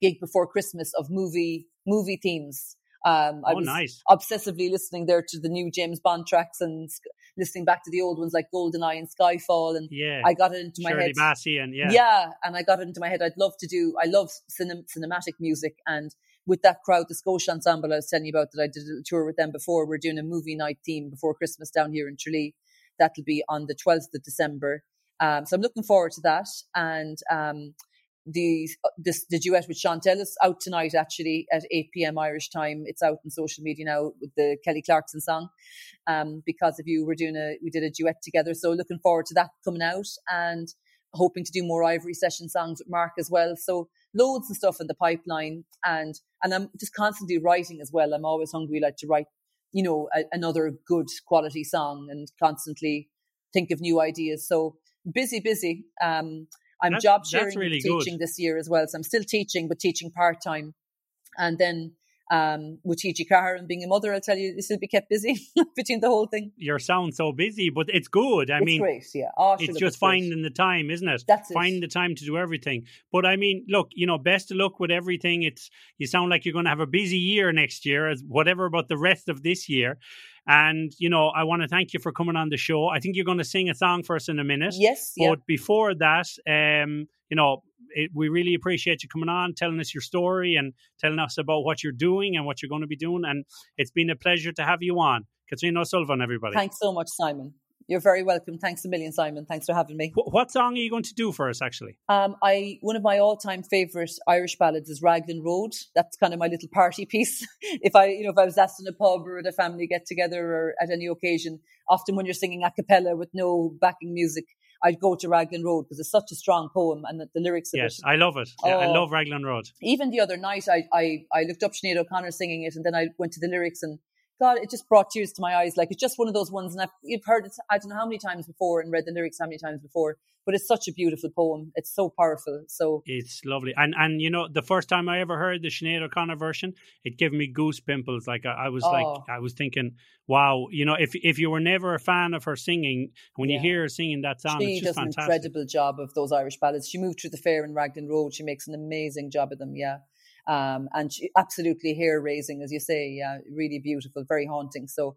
gig before Christmas of movie movie themes. Um, I Oh, was nice. obsessively listening there to the new James Bond tracks and listening back to the old ones like GoldenEye and Skyfall, and Yeah. I got it into my Shirley head. Bassey and yeah. and I got it into my head. I'd love to do. I love cinem- cinematic music, and with that crowd, the Scotia Ensemble I was telling you about that I did a tour with them before. We're doing a movie night theme before Christmas down here in Tralee. That'll be on the twelfth of December. Um, so I'm looking forward to that, and um, the this, the duet with Chantel is out tonight actually at 8 p.m. Irish time. It's out on social media now with the Kelly Clarkson song. Um, because of you, we're doing a we did a duet together. So looking forward to that coming out and hoping to do more Ivory session songs with Mark as well. So loads of stuff in the pipeline and and I'm just constantly writing as well. I'm always hungry like to write, you know, a, another good quality song and constantly think of new ideas. So busy, busy. Um, I'm That's- job sharing really with good. teaching this year as well. So I'm still teaching, but teaching part time. And then um, with TG Ceathair and being a mother, I'll tell you, this will be kept busy (laughs) between the whole thing. You sound so busy, but it's good. I it's mean, great, yeah. Oh, it's just great. finding the time, isn't it? That's it. Finding the time to do everything. But I mean, look, you know, best of luck with everything. It's you sound like you're going to have a busy year next year, as whatever about the rest of this year. And you know, I want to thank you for coming on the show. I think you're going to sing a song for us in a minute. Yes, yeah. But before that, um, you know, it, we really appreciate you coming on, telling us your story, and telling us about what you're doing and what you're going to be doing. And it's been a pleasure to have you on, Katrina O'Sullivan. Everybody, Thanks so much, Simon. You're very welcome. Thanks a million, Simon. Thanks for having me. What song are you going to do for us? Actually, Um, I one of my all-time favorite Irish ballads is Raglan Road. That's kind of my little party piece. (laughs) if I, you know, if I was asked in a pub or at a family get together or at any occasion, often when you're singing a cappella with no backing music, I'd go to Raglan Road because it's such a strong poem and the, the lyrics of yes, it. I love it. Yeah, I Oh. love Raglan Road. Even the other night, I, I I looked up Sinead O'Connor singing it, and then I went to the lyrics and. God, it just brought tears to my eyes. Like it's just one of those ones, and I've, you've heard it. I don't know how many times before and read the lyrics how many times before, but it's such a beautiful poem. It's so powerful. So It's lovely, and and you know, the first time I ever heard the Sinead O'Connor version, it gave me goose pimples. Like I, I was Oh. like, I was thinking, wow, you know, if if you were never a fan of her singing, when you hear her singing that song, she it's does just an incredible job of those Irish ballads. She moved through the fair in Raglan Road. She makes an amazing job of them. Yeah. Um, and she absolutely hair raising, as you say. Yeah, really beautiful, very haunting. So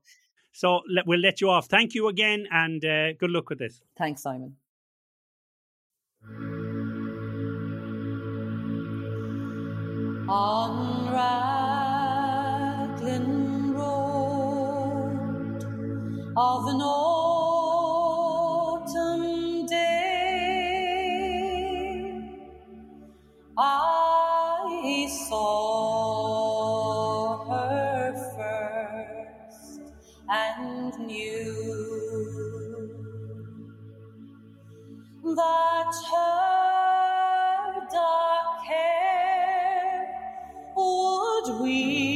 So let, we'll let you off. Thank you again, and uh, good luck with this. thanks, Simon. On Raglan Road of an autumn that her dark hair would weave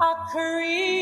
a creature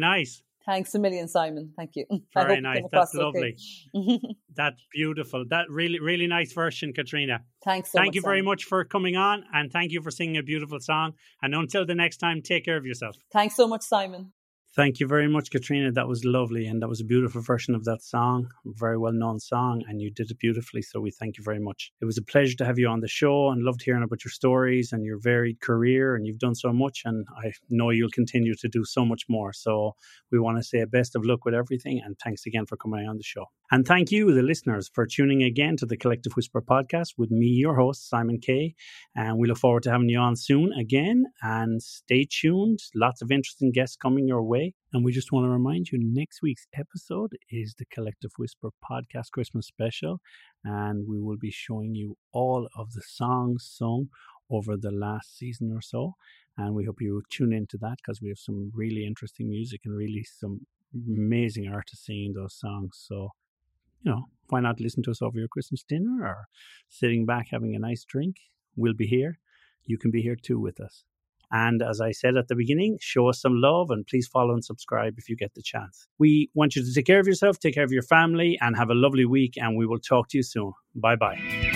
nice. Thanks a million, Simon. Thank you. (laughs) Very nice. That's lovely. (laughs) That's beautiful. That really, really nice version, Katrina. Thanks so thank much. you very Simon. much for coming on and thank you for singing a beautiful song. And until the next time, take care of yourself. Thanks so much, Simon. Thank you very much, Katrina. That was lovely. And that was a beautiful version of that song, very well known song. And you did it beautifully. So we thank you very much. It was a pleasure to have you on the show and loved hearing about your stories and your varied career. And you've done so much. And I know you'll continue to do so much more. So we want to say best of luck with everything. And thanks again for coming on the show. And thank you, the listeners, for tuning again to the Collective Whisper podcast with me, your host, Simon Kay. And we look forward to having you on soon again. And stay tuned. Lots of interesting guests coming your way. And we just want to remind you next week's episode is the Collective Whisper podcast Christmas special. And we will be showing you all of the songs sung over the last season or so. And we hope you tune into that because we have some really interesting music and really some amazing artists singing those songs. So, you know, why not listen to us over your Christmas dinner or sitting back having a nice drink? We'll be here. You can be here too with us. And as I said at the beginning, show us some love and please follow and subscribe if you get the chance. We want you to take care of yourself, take care of your family, and have a lovely week. And we will talk to you soon. Bye bye.